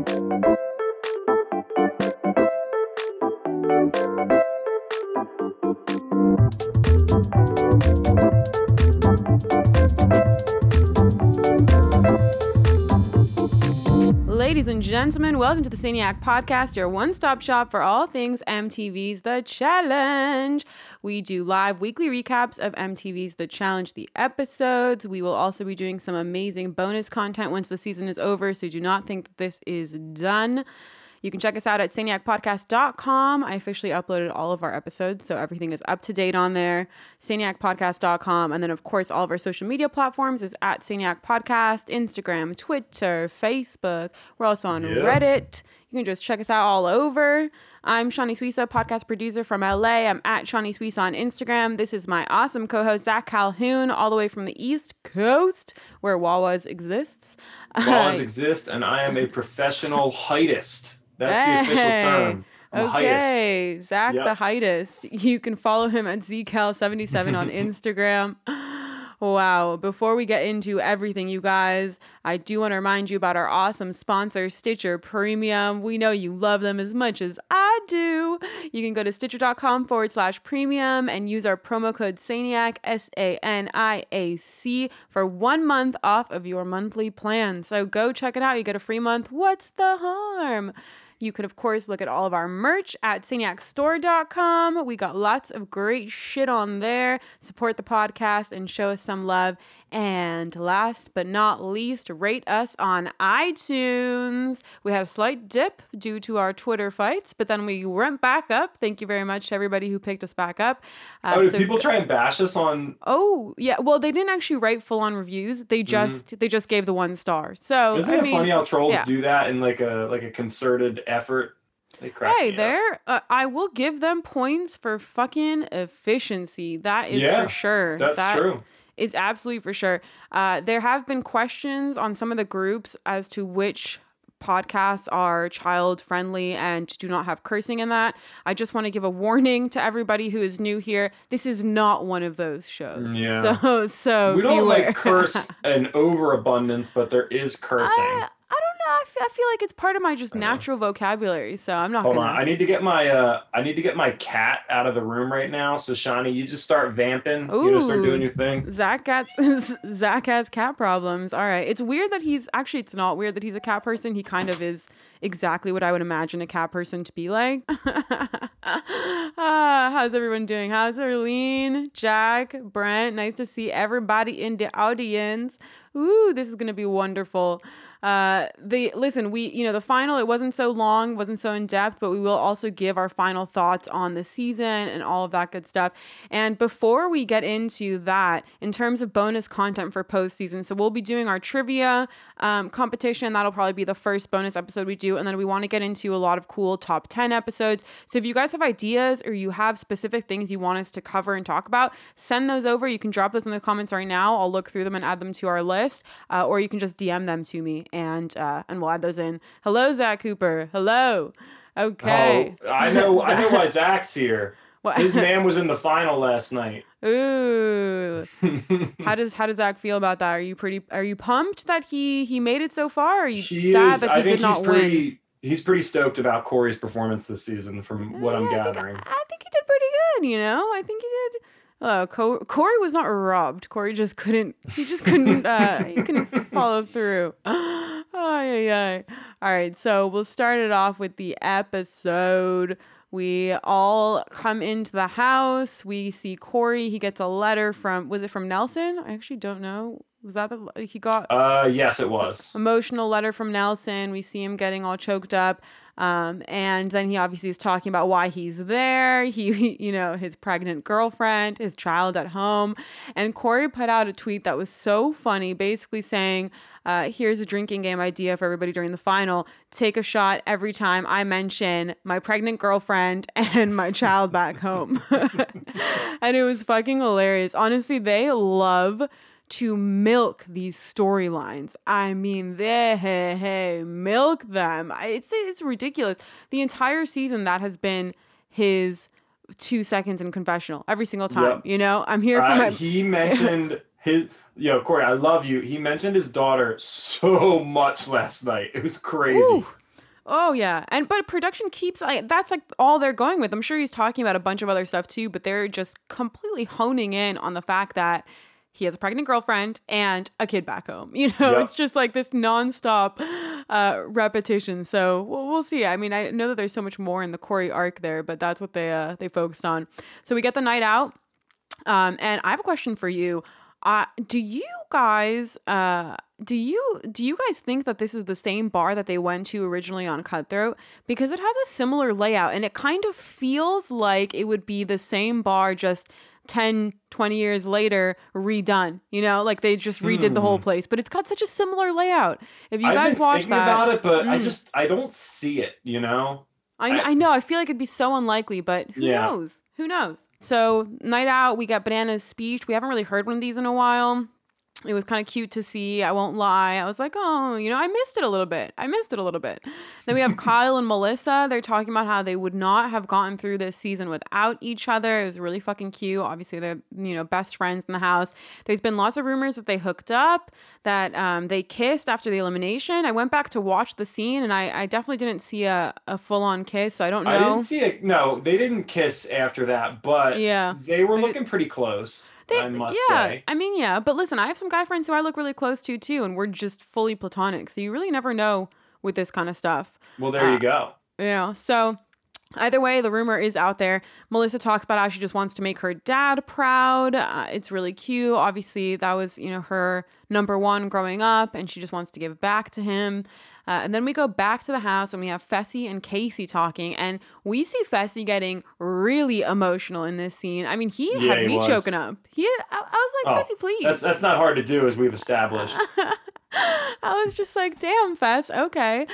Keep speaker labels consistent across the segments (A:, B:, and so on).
A: Ladies and gentlemen, welcome to the Saniac Podcast, your one stop shop for all things MTV's The Challenge. We do live weekly recaps of MTV's The Challenge, the episodes. We will also be doing some amazing bonus content once the season is over, so do not think that this is done. You can check us out at saniacpodcast.com. I officially uploaded all of our episodes, so everything is up to date on there. saniacpodcast.com. And then, of course, all of our social media platforms is at Saniac Podcast, Instagram, Twitter, Facebook. We're also on
B: Yeah.
A: Reddit. You can just check us out all over. I'm Shanni Suissa, podcast producer from LA. I'm at Shanni Suissa on Instagram. This is my awesome co-host Zach Calhoun, all the way from the East Coast, where Wawa's exists.
B: Laws exist, and I am a professional heightist. That's the official
A: Hey.
B: term. I'm a heightist.
A: Okay, Zach
B: Yep.
A: the heightist. You can follow him at zcal77 on Instagram. Wow. Before we get into everything, you guys, I do want to remind you about our awesome sponsor, Stitcher Premium. We know you love them as much as I do. You can go to stitcher.com forward slash premium and use our promo code SANIAC, S A N I A C, for one month off of your monthly plan. So go check it out. You get a free month. What's the harm? You can, of course, look at all of our merch at saniacstore.com. We got lots of great shit on there. Support the podcast and show us some love. And last but not least, rate us on iTunes. We had a slight dip due to our Twitter fights, but then we went back up. Thank you very much to everybody who picked us back up. Uh,
B: Oh, did
A: so
B: people try and bash us on?
A: Oh yeah, well they didn't actually write full on reviews. They just they just gave the one star. So
B: Mm-hmm. Isn't
A: I
B: it
A: mean,
B: funny how trolls
A: yeah.
B: do that in like a like a concerted effort?
A: Hey, there. Uh, I will give them points for fucking efficiency. That is
B: Yeah,
A: for sure.
B: That's
A: That
B: true.
A: Is absolutely for sure. Uh, there have been questions on some of the groups as to which podcasts are child friendly and do not have cursing in that. I just want to give a warning to everybody who is new here. This is not one of those shows.
B: Yeah.
A: So so
B: We don't
A: beware.
B: like curse an overabundance, but there is cursing.
A: I, I know. I fe- I feel like it's part of my just
B: Uh.
A: natural vocabulary. So I'm not
B: Hold
A: gonna.
B: Hold on, I need to get my uh I need to get my cat out of the room right now. So Shanni, you just start vamping. You know, start doing your thing.
A: Zach got Zach has cat problems. All right. It's weird that he's actually it's not weird that he's a cat person. He kind of is exactly what I would imagine a cat person to be like. ah, how's everyone doing? How's Arlene, Jack, Brent? Nice to see everybody in the audience. Ooh, this is gonna be wonderful. Uh, the listen, we you know the final it wasn't so long, wasn't so in depth, but we will also give our final thoughts on the season and all of that good stuff. And before we get into that, in terms of bonus content for postseason, so we'll be doing our trivia um, competition. That'll probably be the first bonus episode we do, and then we want to get into a lot of cool top ten episodes. So if you guys have ideas or you have specific things you want us to cover and talk about, send those over. You can drop those in the comments right now. I'll look through them and add them to our list, uh, or you can just DM them to me and uh, and we'll add those in. Hello, Zach Cooper. Hello. Okay.
B: Oh, I know I know why Zach's here.
A: What-
B: His man was in the final last night.
A: Ooh. How does how does Zach feel about that? Are you pretty are you pumped that he he made it so far? Are you
B: He
A: sad
B: is,
A: that he
B: I think
A: did not
B: he's
A: win?
B: pretty he's pretty stoked about Cory's performance this season from what I'm
A: Yeah, I think-
B: gathering.
A: I think he did pretty good, you know? I think he did. Oh, Co- Cory was not robbed. Cory just couldn't. He just couldn't. Uh, he couldn't follow through. Oh yeah, yeah. All right, so we'll start it off with the episode. We all come into the house. We see Cory. He gets a letter from. Was it from Nelson? I actually don't know. Was that the he got?
B: Uh yes it was.
A: emotional letter from Nelson. We see him getting all choked up. Um, and then he obviously is talking about why he's there. He, you know, his pregnant girlfriend, his child at home. And Cory put out a tweet that was so funny, basically saying, uh, here's a drinking game idea for everybody during the final. Take a shot every time I mention my pregnant girlfriend and my child back home. and it was fucking hilarious. Honestly, they love to milk these storylines. I mean, they hey, hey, milk them. It's it's ridiculous. The entire season that has been his two seconds in confessional every single time.
B: Yep.
A: You know, I'm here for
B: Uh,
A: my.
B: he mentioned his yo Cory, I love you. He mentioned his daughter so much last night. It was crazy.
A: Ooh. Oh yeah, and but production keeps like that's like all they're going with. I'm sure he's talking about a bunch of other stuff too, but they're just completely honing in on the fact that he has a pregnant girlfriend and a kid back home. You know,
B: Yep.
A: it's just like this nonstop uh, repetition. So we'll, we'll see. I mean, I know that there's so much more in the Cory arc there, but that's what they uh, they focused on. So we get the night out, um, and I have a question for you. Uh, do you guys uh, do you do you guys think that this is the same bar that they went to originally on Cutthroat? Because it has a similar layout and it kind of feels like it would be the same bar just 10 20 years later redone you know like they just redid the whole
B: Hmm.
A: place but it's got such a similar layout if you
B: I've
A: guys watch that
B: about it, but I
A: Mm.
B: just I don't see it. You know.
A: I,
B: I-
A: I know. I feel like it'd be so unlikely, but who
B: Yeah.
A: knows? Who knows? So, night out, we got Banana's speech. We haven't really heard one of these in a while. It was kind of cute to see. I won't lie. I was like, oh, you know, I missed it a little bit. I missed it a little bit. Then we have Kyle and Melissa. They're talking about how they would not have gotten through this season without each other. It was really fucking cute. Obviously, they're, you know, best friends in the house. There's been lots of rumors that they hooked up, that um, they kissed after the elimination. I went back to watch the scene and I, I definitely didn't see a, a full on kiss. So I don't know.
B: I didn't see it. No, they didn't kiss after that, but
A: Yeah.
B: they were looking pretty close.
A: They,
B: I
A: yeah,
B: say.
A: I mean, yeah, but listen, I have some guy friends who I look really close to too, and we're just fully platonic. So you really never know with this kind of stuff,
B: Well, there
A: uh,
B: you go.
A: you know. So either way, the rumor is out there. Melissa talks about how she just wants to make her dad proud. Uh, it's really cute. Obviously, that was you know her number one growing up, and she just wants to give back to him. Uh, and then we go back to the house and we have Fessy and Kaycee talking, and we see Fessy getting really emotional in this scene. I mean, he
B: Yeah,
A: had
B: he
A: me
B: was.
A: choking up. He, I, I was like,
B: Oh,
A: Fessy, please.
B: That's that's not hard to do, as we've established.
A: I was just like, damn, Fess, okay.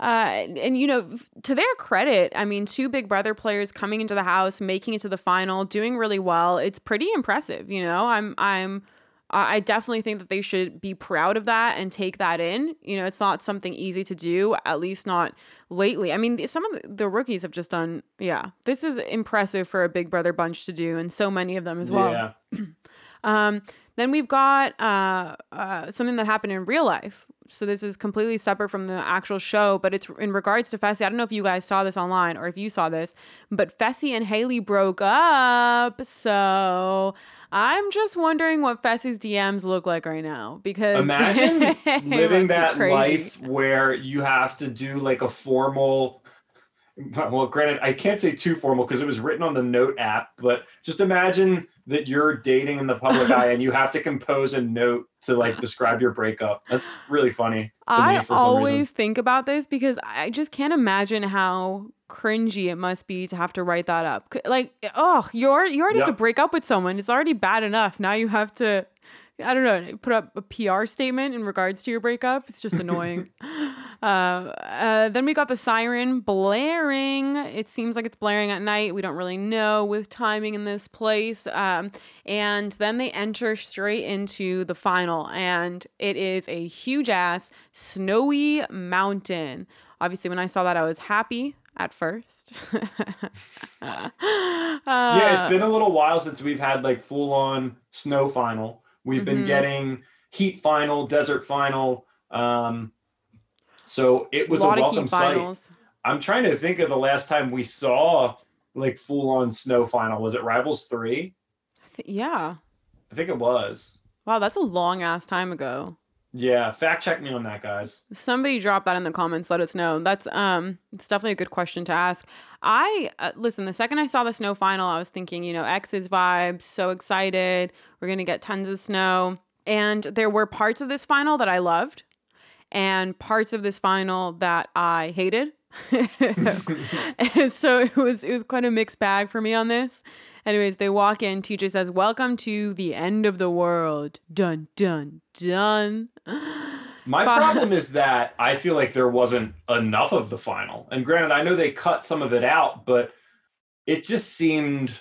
A: Uh, and, and, you know, to their credit, I mean, two Big Brother players coming into the house, making it to the final, doing really well. It's pretty impressive, you know. I'm, I'm, I definitely think that they should be proud of that and take that in. You know, it's not something easy to do, at least not lately. I mean, some of the, the rookies have just done, yeah, this is impressive for a Big Brother bunch to do, and so many of them as well.
B: Yeah.
A: Um, then we've got uh, uh, something that happened in real life. So this is completely separate from the actual show, but it's in regards to Fessy. I don't know if you guys saw this online or if you saw this, but Fessy and Haleigh broke up. So I'm just wondering what Fessy's DMs look like right now because
B: Imagine living that
A: crazy.
B: life where you have to do like a formal well granted i can't say too formal because it was written on the note app but just imagine that you're dating in the public eye and you have to compose a note to like describe your breakup that's really funny to me
A: I
B: for some
A: always think about this because I just can't imagine how cringy it must be to have to write that up. Like, oh, you already, you already have to break up with someone. It's already bad enough. Now you have to, I don't know, put up a PR statement in regards to your breakup. It's just annoying. uh, uh, then we got the siren blaring. It seems like it's blaring at night. We don't really know with timing in this place. Um, and then they enter straight into the final, and it is a huge ass snowy mountain. Obviously, when I saw that, I was happy at first.
B: yeah it's been a little while since we've had like full on snow final we've been
A: Mhm.
B: getting heat final desert final um so it was a,
A: of
B: welcome sight
A: finals.
B: I'm trying to think of the last time we saw like full on snow final. Was it Rivals 3?
A: I thi- yeah.
B: I think it was.
A: Wow, that's a long ass time ago.
B: Yeah, fact check me on that, guys.
A: Somebody drop that in the comments. Let us know. That's um, it's definitely a good question to ask. I uh, listen. The second I saw the snow final, I was thinking, you know, X's vibes. So excited. We're gonna get tons of snow. And there were parts of this final that I loved, and parts of this final that I hated. And so it was it was quite a mixed bag for me on this. Anyways, they walk in. TJ says, "Welcome to the end of the world." Dun dun dun.
B: My problem is that I feel like there wasn't enough of the final. And granted, I know they cut some of it out, but it just seemed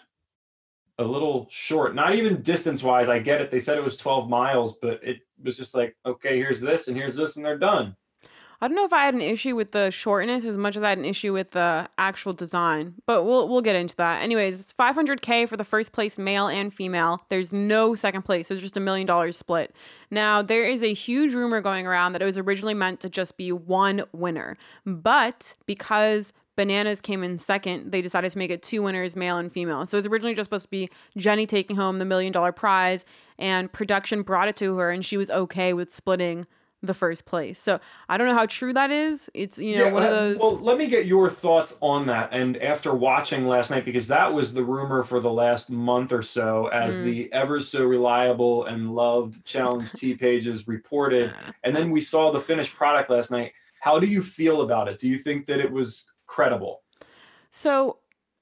B: a little short. Not even distance wise. I get it. They said it was 12 miles, but it was just like, okay, here's this and here's this, and they're done.
A: I don't know if I had an issue with the shortness as much as I had an issue with the actual design, but we'll we'll get into that. Anyways, it's 500k for the first place male and female. There's no second place. It's just a million dollars split. Now, there is a huge rumor going around that it was originally meant to just be one winner. But because Bananas came in second. They decided to make it two winners, male and female. So it was originally just supposed to be Jenny taking home the million dollar prize, and production brought it to her, and she was okay with splitting the first place. So I don't know how true that is. It's you know yeah, one of those.
B: Well, let me get your thoughts on that. And after watching last night, because that was the rumor for the last month or so, as mm. the ever so reliable and loved Challenge T pages reported, and then we saw the finished product last night. How do you feel about it? Do you think that it was credible?
A: So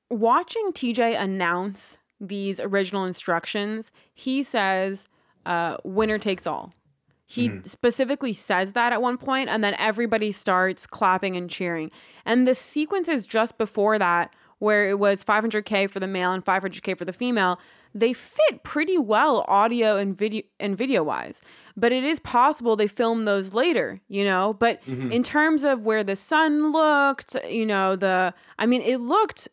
A: watching TJ announce these original instructions, he says, uh, "Winner takes all." He mm-hmm. specifically says that at one point, and then everybody starts clapping and cheering. And the sequences just before that, where it was 500k for the male and 500k for the female, they fit pretty well audio and video and video wise. But it is possible they filmed those later, you know. But mm-hmm. in terms of where the sun looked, you know, the I mean, it looked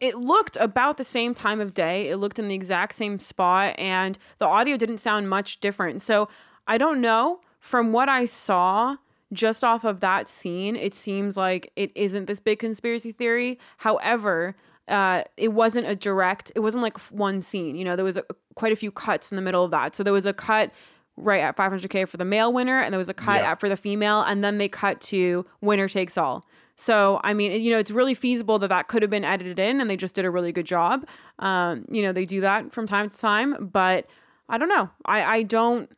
A: it looked about the same time of day. It looked in the exact same spot, and the audio didn't sound much different. So I don't know. From what I saw, just off of that scene, it seems like it isn't this big conspiracy theory. However, uh, it wasn't a direct, it wasn't like one scene. You know, there was a, quite a few cuts in the middle of that. So there was a cut right at 500K for the male winner, and there was a cut yeah. at for the female, and then they cut to winner takes all. So, I mean, you know, it's really feasible that that could have been edited in and they just did a really good job. Um, you know, they do that from time to time, but I don't know. I, I don't,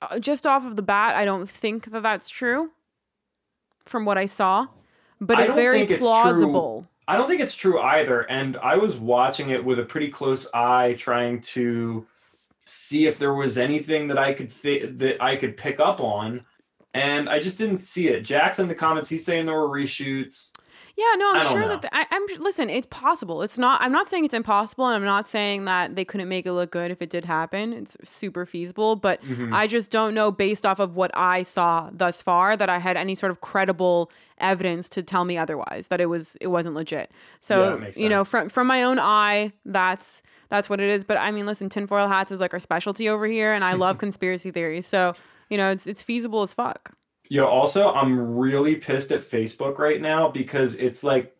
A: Uh, just off of the bat, I don't think that that's true from what I saw, but it's very plausible.
B: It's I don't think it's true either. And I was watching it with a pretty close eye, trying to see if there was anything that I could th- that I could pick up on, and I just didn't see it. Jackson in the comments, he's saying there were reshoots.
A: Yeah, no, I'm sure know. that the, I, am Listen, it's possible. It's not. I'm not saying it's impossible, and I'm not saying that they couldn't make it look good if it did happen. It's super feasible, but mm-hmm. I just don't know based off of what I saw thus far that I had any sort of credible evidence to tell me otherwise that it was it wasn't legit. So yeah, you know, from from my own eye, that's that's what it is. But I mean, listen, tinfoil hats is like our specialty over here, and I love conspiracy theories. So you know, it's it's feasible as fuck.
B: Yeah, also, I'm really pissed at Facebook right now because it's like,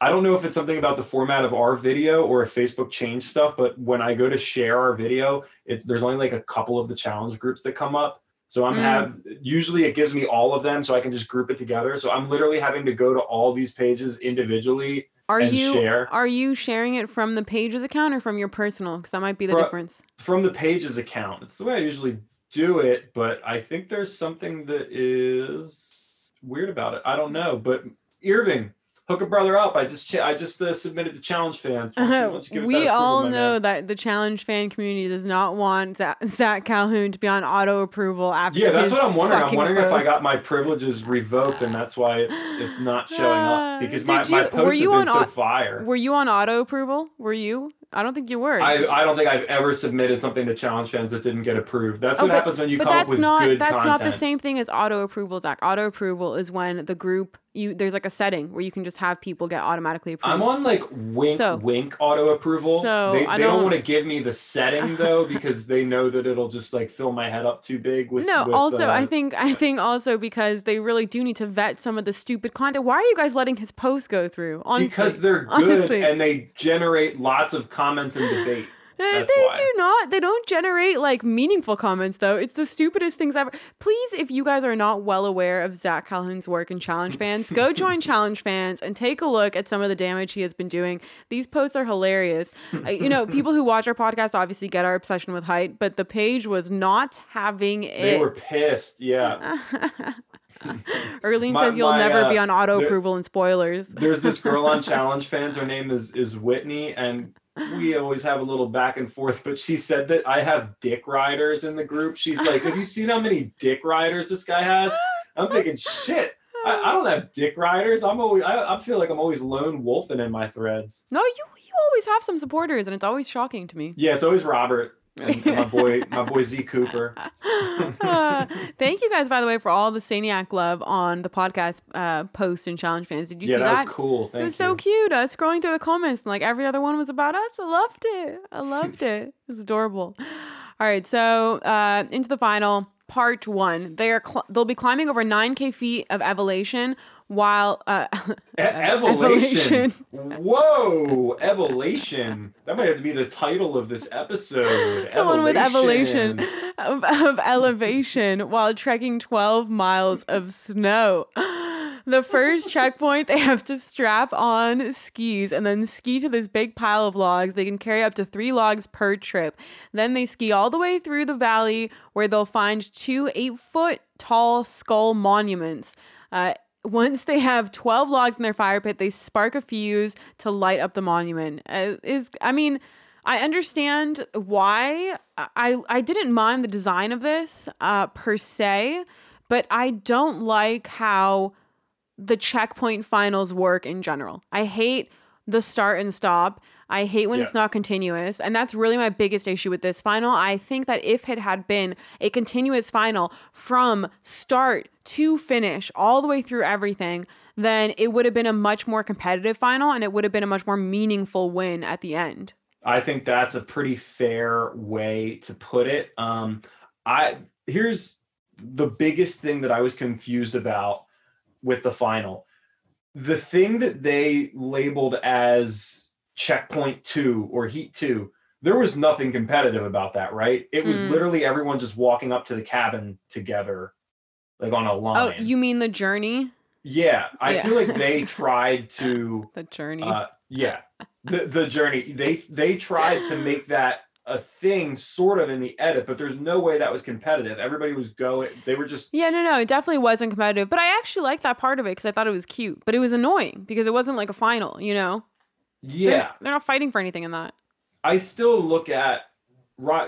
B: I don't know if it's something about the format of our video or if Facebook changed stuff, but when I go to share our video, it's there's only like a couple of the challenge groups that come up. So I'm mm. have usually it gives me all of them so I can just group it together. So I'm literally having to go to all these pages individually
A: are you share. are you sharing it from the pages account or from your personal? Because that might be the difference.
B: From the pages account. It's the way I usually do it, but I think there's something that is weird about it. I don't know, but Irving, hook a brother up. I just I just uh, submitted the challenge fans.
A: we all know that the challenge fan community does not want Zach Calhoun to be on auto approval after.
B: Yeah, that's what I'm wondering. I'm wondering post. if I got my privileges revoked, and that's why it's it's not showing up because my, you, my posts have been so fire.
A: Were you on auto approval? Were you? I don't think you were.
B: I, I don't think I've ever submitted something to challenge fans that didn't get approved. That's oh, what but, happens when you come up with
A: not,
B: good
A: That's
B: content.
A: not the same thing as auto approval, Zach. Auto approval is when the group you there's like a setting where you can just have people get automatically approved.
B: I'm on like wink so, wink auto approval. So they, they don't, don't want to give me the setting though because they know that it'll just like fill my head up too big with
A: No,
B: with,
A: also uh, I think I think also because they really do need to vet some of the stupid content. Why are you guys letting his posts go through?
B: Honestly, because they're good honestly. and they generate lots of comments and debate.
A: That's they why. do not. They don't generate like meaningful comments though. It's the stupidest things ever. Please, if you guys are not well aware of Zach Calhoun's work in Challenge Fans, go join Challenge Fans and take a look at some of the damage he has been doing. These posts are hilarious. uh, you know, people who watch our podcast obviously get our obsession with height, but the page was not having it.
B: They were pissed. Yeah.
A: Erlene my, says you'll my, never uh, be on auto approval and spoilers.
B: there's this girl on Challenge Fans. Her name is is Whitney, and we always have a little back and forth, but she said that I have dick riders in the group. She's like, Have you seen how many dick riders this guy has? I'm thinking, shit. I, I don't have dick riders. I'm always I, I feel like I'm always lone wolfing in my threads.
A: No, you you always have some supporters, and it's always shocking to me.
B: Yeah, it's always Robert. And, and my boy, my boy Z Cooper.
A: Uh, thank you guys, by the way, for all the Saniac love on the podcast uh, post and challenge fans. Did you
B: yeah,
A: see
B: that
A: that?
B: was cool. Thank
A: it was
B: you.
A: so cute. I was scrolling through the comments and like every other one was about us. I loved it. I loved it. It was adorable. All right, so uh, into the final part one. They are cl- they'll be climbing over nine k feet of elevation while uh,
B: E- evolution. Whoa, evolution. That might have to be the title of this episode.
A: Someone with evolution
B: Evolution.
A: of, of elevation while trekking 12 miles of snow. The first checkpoint, they have to strap on skis and then ski to this big pile of logs. They can carry up to three logs per trip. Then they ski all the way through the valley where they'll find two eight foot tall skull monuments. Uh, once they have 12 logs in their fire pit, they spark a fuse to light up the monument. Uh, is I mean, I understand why. I I didn't mind the design of this uh, per se, but I don't like how the checkpoint finals work in general. I hate the start and stop. I hate when
B: Yeah.
A: it's not continuous. And that's really my biggest issue with this final. I think that if it had been a continuous final from start to finish, all the way through everything, then it would have been a much more competitive final and it would have been a much more meaningful win at the end.
B: I think that's a pretty fair way to put it. Um, I here's the biggest thing that I was confused about with the final. The thing that they labeled as checkpoint two or heat two, there was nothing competitive about that, right? It was
A: Mm.
B: literally everyone just walking up to the cabin together, like on a
A: Oh,
B: line.
A: you mean the journey?
B: yeah, I
A: Yeah.
B: feel like they tried to
A: The journey.
B: uh, yeah, the the journey. They they tried to make that a thing sort of in the edit, but there's no way that was competitive. Everybody was going. They were just
A: Yeah, no, no, it definitely wasn't competitive. But I actually liked that part of it because I thought it was cute. But it was annoying because it wasn't like a final, you know? They're-
B: yeah.
A: They're, not fighting for anything in that.
B: I still look at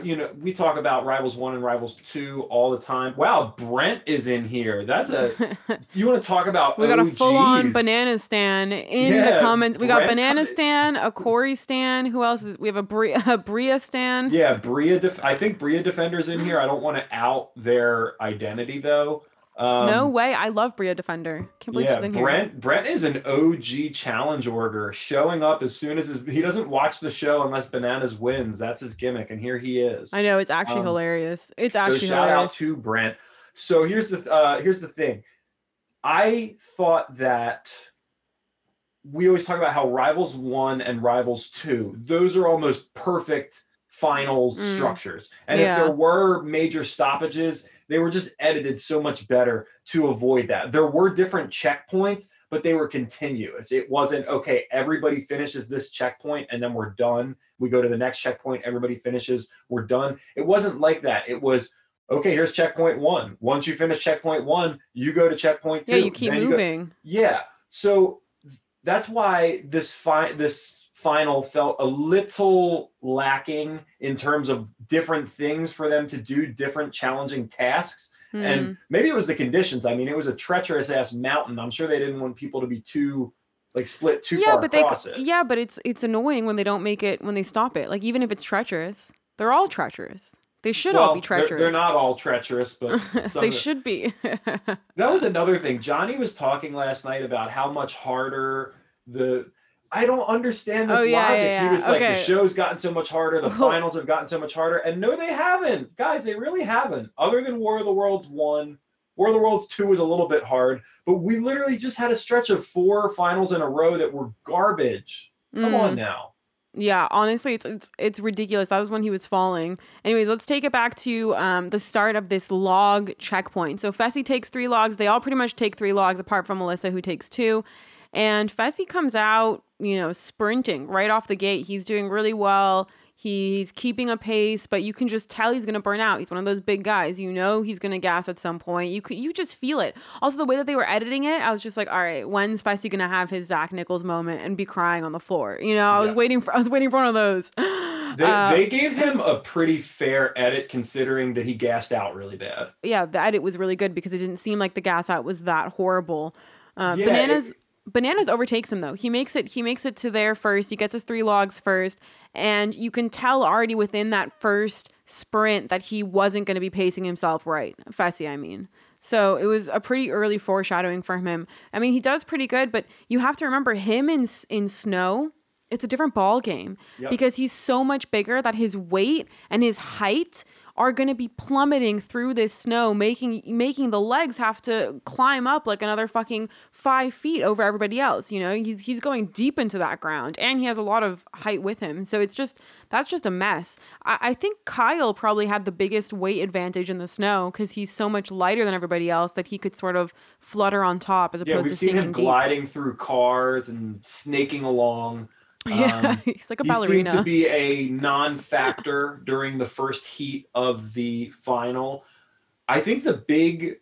B: you know we talk about rivals one and rivals two all the time. Wow, Brent is in here. That's a you want to talk about
A: we got a full on banana stand in
B: Yeah,
A: the comments. We got
B: Brent
A: banana
B: com-
A: stand, a Cory stand. Who else is? We have a Bria, a Bria stand.
B: Yeah, Bria. Def- I think Bria Defender's in here. I don't want to out their identity though. Um,
A: no way. I love Bria Defender. Can't believe
B: yeah,
A: she's in here.
B: Brent Brent is an OG challenge orger, showing up as soon as his, he doesn't watch the show unless Bananas wins. That's his gimmick, and here he is.
A: I know it's actually
B: Um,
A: hilarious. It's
B: so
A: actually
B: shout
A: hilarious.
B: out to Brent. So here's the uh, here's the thing. I thought that we always talk about how Rivals One and Rivals Two, those are almost perfect finals
A: Mm.
B: structures. And
A: Yeah.
B: if there were major stoppages, they were just edited so much better to avoid that. There were different checkpoints, but they were continuous. It wasn't okay, everybody finishes this checkpoint and then we're done. We go to the next checkpoint, everybody finishes, we're done. It wasn't like that. It was okay, here's checkpoint one. Once you finish checkpoint one, you go to checkpoint two.
A: yeah, you keep moving.
B: yeah. So that's why this fi- this final felt a little lacking in terms of different things for them to do, different challenging tasks.
A: Hmm.
B: And maybe it was the conditions. I mean, it was a treacherous ass mountain. I'm sure they didn't want people to be too like split too
A: yeah,
B: far
A: but they
B: across
A: c-
B: it.
A: yeah, but it's it's annoying when they don't make it when they stop it. Like even if it's treacherous, they're all treacherous. They should all
B: Well,
A: be
B: they're-
A: treacherous.
B: They're, not all treacherous, but some
A: they should be.
B: That was another thing. Johnny was talking last night about how much harder the. I don't understand this
A: Oh, yeah,
B: logic.
A: yeah,
B: He
A: yeah.
B: was like,
A: Okay.
B: the show's gotten so much harder, the
A: Oh.
B: finals have gotten so much harder. And no, they haven't. Guys, they really haven't. Other than War of the Worlds 1, War of the Worlds 2 was a little bit hard, but we literally just had a stretch of four finals in a row that were garbage. Come
A: Mm.
B: on now.
A: Yeah, honestly, it's, it's it's ridiculous. That was when he was falling. Anyways, let's take it back to um, the start of this log checkpoint. So Fessy takes three logs. They all pretty much take three logs, apart from Melissa, who takes two. And Fessy comes out, you know, sprinting right off the gate. He's doing really well. He's keeping a pace, but you can just tell he's gonna burn out. He's one of those big guys. You know he's gonna gas at some point. You could you just feel it. Also, the way that they were editing it, I was just like, all right, when's Fessy gonna have his Zach Nichols moment and be crying on the floor? You know, I was
B: Yeah.
A: waiting for I was waiting for one of those.
B: They,
A: Uh,
B: they gave him a pretty fair edit considering that he gassed out really bad.
A: yeah, the edit was really good because it didn't seem like the gas out was that horrible. Uh,
B: Yeah,
A: bananas.
B: it-
A: Bananas overtakes him though. He makes it he makes it to there first. He gets his three logs first and you can tell already within that first sprint that he wasn't going to be pacing himself right. Fessy, I mean. So it was a pretty early foreshadowing for him. I mean, he does pretty good, but you have to remember him in in snow. It's a different ball game
B: Yep.
A: because he's so much bigger that his weight and his height are going to be plummeting through this snow, making making the legs have to climb up like another fucking five feet over everybody else. You know, he's he's going deep into that ground, and he has a lot of height with him. So it's just that's just a mess. I, I think Kyle probably had the biggest weight advantage in the snow because he's so much lighter than everybody else that he could sort of flutter on top as opposed Yeah,
B: we've
A: to
B: seen him
A: deep.
B: gliding through cars and snaking along.
A: Yeah,
B: Um,
A: he's like a
B: he
A: ballerina.
B: seemed to be a non-factor during the first heat of the final. I think the big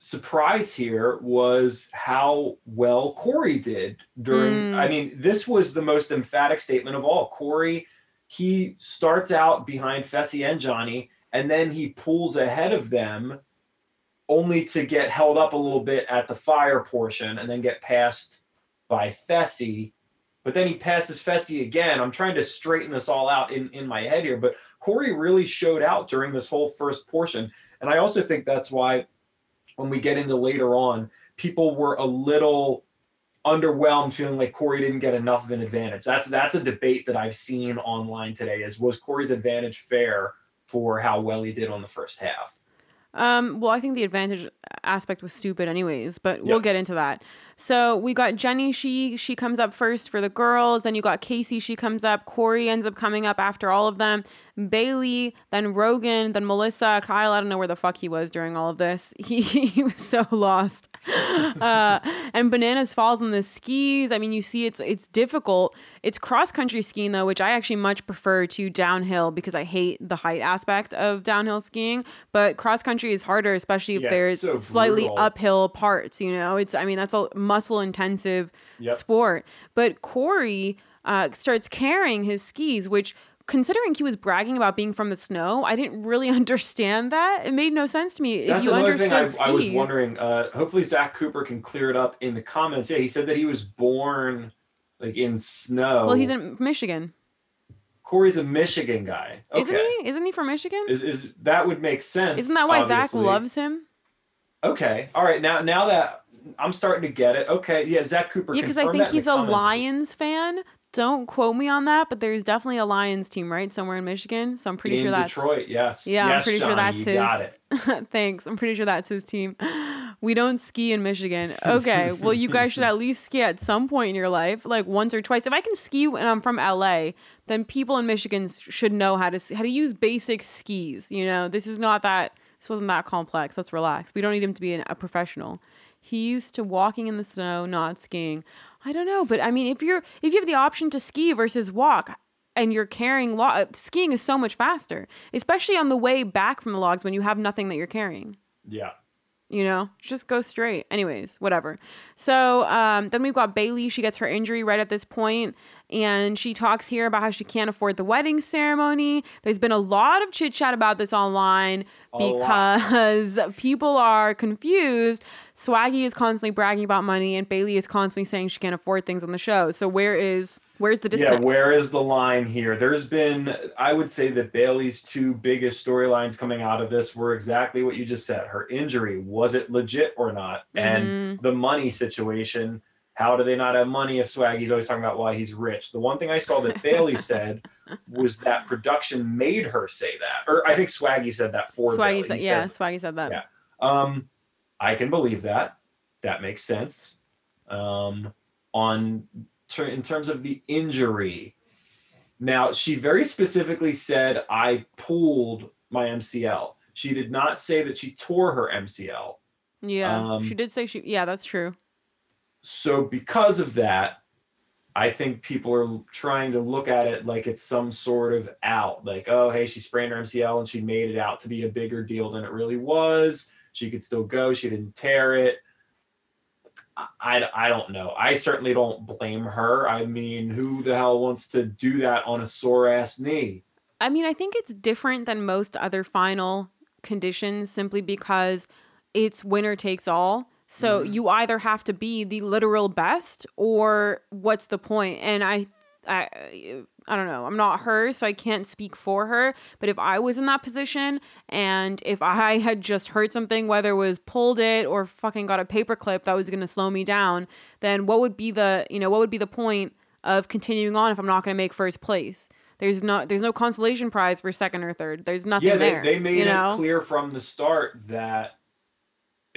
B: surprise here was how well Cory did during.
A: Mm.
B: I mean, this was the most emphatic statement of all. Cory, he starts out behind Fessy and Johnny, and then he pulls ahead of them, only to get held up a little bit at the fire portion, and then get passed by Fessy but then he passes Fessy again. I'm trying to straighten this all out in, in my head here, but Cory really showed out during this whole first portion. And I also think that's why when we get into later on, people were a little underwhelmed, feeling like Cory didn't get enough of an advantage. That's that's a debate that I've seen online today is was Cory's advantage fair for how well he did on the first half?
A: Um, well, I think the advantage aspect was stupid, anyways, but we'll
B: Yep.
A: get into that. So we got Jenny. She she comes up first for the girls. Then you got Kaycee. She comes up. Cory ends up coming up after all of them. Bayleigh, then Rogan, then Melissa. Kyle. I don't know where the fuck he was during all of this. He he was so lost. uh, and Bananas falls on the skis. I mean, you see, it's it's difficult. It's cross country skiing though, which I actually much prefer to downhill because I hate the height aspect of downhill skiing. But cross country is harder, especially if
B: Yeah,
A: there's
B: so
A: slightly
B: brutal.
A: uphill parts. You know, it's I mean that's a muscle intensive
B: Yep.
A: sport. But Cory uh, starts carrying his skis, which. Considering he was bragging about being from the snow, I didn't really understand that. It made no sense to me.
B: That's
A: if you
B: another thing
A: understood
B: I, I was wondering. Uh, hopefully, Zach Cooper can clear it up in the comments. Yeah, he said that he was born like in snow.
A: Well, he's in Michigan,
B: Cory's a Michigan guy. Okay.
A: isn't he? Isn't he from Michigan?
B: Is, is that would make sense?
A: Isn't that why Zach loves him?
B: Okay. All right. Now, now that I'm starting to get it. Okay. Yeah. Zach Cooper.
A: Yeah, because I think he's a
B: comments.
A: Lions fan. Don't quote me on that, but there's definitely a Lions team, right, somewhere in Michigan. So I'm pretty
B: in
A: sure that's
B: Detroit. Yes.
A: Yeah, I'm
B: yes,
A: pretty sure that's
B: you
A: his-
B: Got it.
A: Thanks. I'm pretty sure that's his team. We don't ski in Michigan. Okay. well, you guys should at least ski at some point in your life, like once or twice. If I can ski and I'm from LA, then people in Michigan should know how to how to use basic skis. You know, this is not that. This wasn't that complex. Let's relax. We don't need him to be an, a professional. He used to walking in the snow, not skiing. I don't know, but I mean, if you're if you have the option to ski versus walk, and you're carrying log, skiing is so much faster, especially on the way back from the logs when you have nothing that you're carrying.
B: Yeah.
A: you know? Just go straight. Anyways whatever. So um, then we've got Bayleigh. She gets her injury right at this point and she talks here about how she can't afford the wedding ceremony there's been a lot of chit chat about this online
B: A lot.
A: because people are confused swaggy is constantly bragging about money and Bayleigh is constantly saying she can't afford things on the show so where is where's the
B: Yeah, where is the line here? There's been, I would say that Bayleigh's two biggest storylines coming out of this were exactly what you just said. Her injury, was it legit or not? And
A: Mhm.
B: the money situation. How do they not have money if Swaggy's always talking about why he's rich? The one thing I saw that Bayleigh said was that production made her say that. Or I think Swaggy said that for Bayleigh.
A: swaggy said
B: He
A: yeah
B: said-
A: swaggy said that
B: Yeah. Um, I can believe that. That makes sense. Um, on ter- in terms of the injury, now she very specifically said I pulled my MCL. She did not say that she tore her MCL.
A: yeah
B: Um,
A: she did say she yeah that's true
B: So because of that, I think people are trying to look at it like it's some sort of out. Like, oh, hey, she sprained her MCL and she made it out to be a bigger deal than it really was. She could still go. She didn't tear it. I, I, don't know. I certainly don't blame her. I mean, who the hell wants to do that on a sore ass knee?
A: I mean, I think it's different than most other final conditions simply because it's winner takes all. So
B: Mhm.
A: you either have to be the literal best or what's the point? And I I I don't know. I'm not her, so I can't speak for her, but if I was in that position and if I had just heard something whether it was pulled it or fucking got a paperclip that was going to slow me down, then what would be the, you know, what would be the point of continuing on if I'm not going to make first place? There's no there's no consolation prize for second or third. There's nothing
B: yeah, they,
A: there.
B: they made
A: you
B: it clear from the start that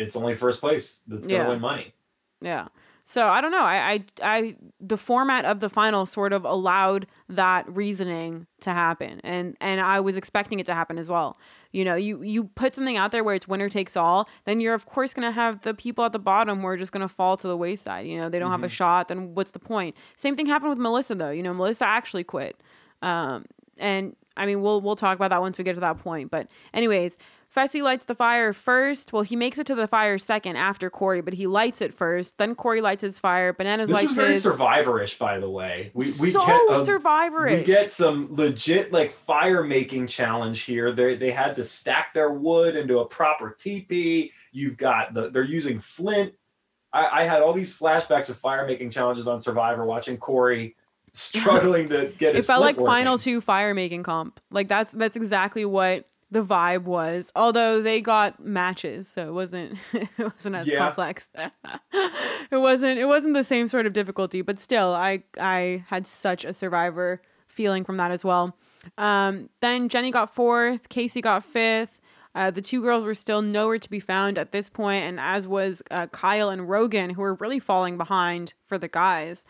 B: it's only first place that's gonna
A: Yeah.
B: win money.
A: Yeah. So I don't know. I, I, I, the format of the final sort of allowed that reasoning to happen, and and I was expecting it to happen as well. You know, you you put something out there where it's winner takes all, then you're of course gonna have the people at the bottom who are just gonna fall to the wayside. You know, they don't have a shot. Then what's the point? Same thing happened with Melissa though. You know, Melissa actually quit, um, and I mean we'll we'll talk about that once we get to that point. But anyways, Fessy lights the fire first. Well, he makes it to the fire second after Cory, but he lights it first. Then Cory lights his fire. Bananas
B: This
A: lights
B: was very
A: his.
B: survivor-ish, by the way. We we
A: so
B: get a,
A: survivor
B: we get some legit like fire making challenge here. They they had to stack their wood into a proper teepee. You've got the they're using flint. I, I had all these flashbacks of fire making challenges on Survivor, watching Cory struggling to get
A: It felt like
B: flint
A: Final. Two fire making comp. Like that's that's exactly what the vibe was. Although they got matches, so it wasn't it wasn't as
B: Yeah.
A: complex. it wasn't it wasn't the same sort of difficulty, but still, I I had such a survivor feeling from that as well. Um, then Jenny got fourth, Kaycee got fifth. Uh, the two girls were still nowhere to be found at this point, and as was uh, Kyle and Rogan, who were really falling behind for the guys.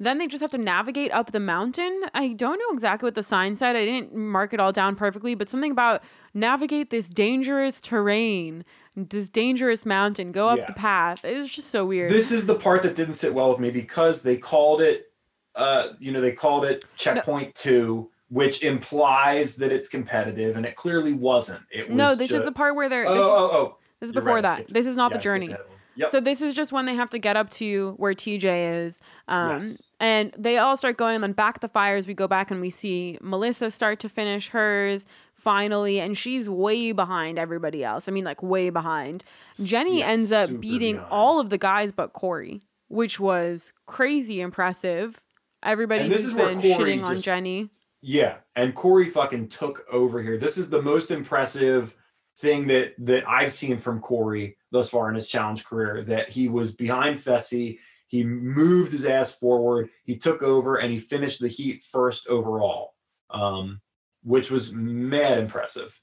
A: Then they just have to navigate up the mountain. I don't know exactly what the sign said. I didn't mark it all down perfectly, but something about navigate this dangerous terrain, this dangerous mountain, go up
B: Yeah.
A: the path. It's just so weird.
B: This is the part that didn't sit well with me because they called it, uh, you know, they called it checkpoint two, which implies that it's competitive, and it clearly wasn't. It was
A: no, this
B: ju-
A: is the part where they're.
B: Oh,
A: This,
B: oh, oh.
A: this is
B: you're
A: before
B: right,
A: that. This is not
B: yeah,
A: the journey.
B: Ahead of them. Yep.
A: So this is just when they have to get up to where TJ is. Um,
B: Yes.
A: And they all start going, and then back the fires, we go back and we see Melissa start to finish hers finally, and she's way behind everybody else. I mean, like way behind. Jenny
B: Yeah,
A: ends up beating
B: behind.
A: all of the guys but Cory, which was crazy impressive. Everybody
B: And this where
A: been shitting on Jenny.
B: Yeah, and Cory fucking took over here. This is the most impressive thing that that I've seen from Cory thus far in his challenge career. That he was behind Fessy, he moved his ass forward, he took over, and he finished the heat first overall, um, which was mad impressive.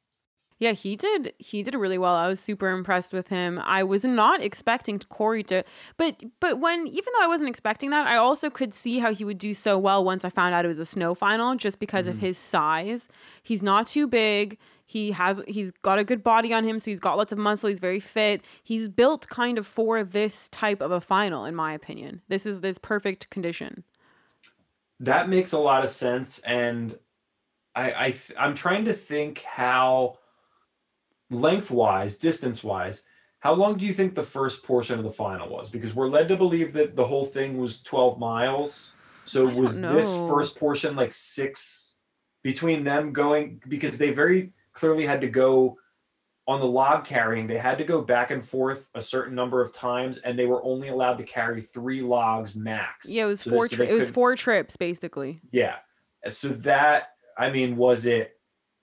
A: Yeah, he did. He did really well. I was super impressed with him. I was not expecting Cory to, but but when even though I wasn't expecting that, I also could see how he would do so well once I found out it was a snow final, just because of
B: Mhm.
A: his size. He's not too big. He has he's got a good body on him, so he's got lots of muscle. He's very fit. He's built kind of for this type of a final, in my opinion. This is this perfect condition.
B: That makes a lot of sense, and I, I th- I'm trying to think how lengthwise, distance-wise, how long do you think the first portion of the final was? Because we're led to believe that the whole thing was 12 miles. So
A: I
B: was this first portion like six between them going because they very clearly had to go on the log carrying, they had to go back and forth a certain number of times, and they were only allowed to carry three logs max.
A: Yeah, it was
B: So
A: four.
B: so
A: it was four trips basically.
B: yeah. So that I mean, was it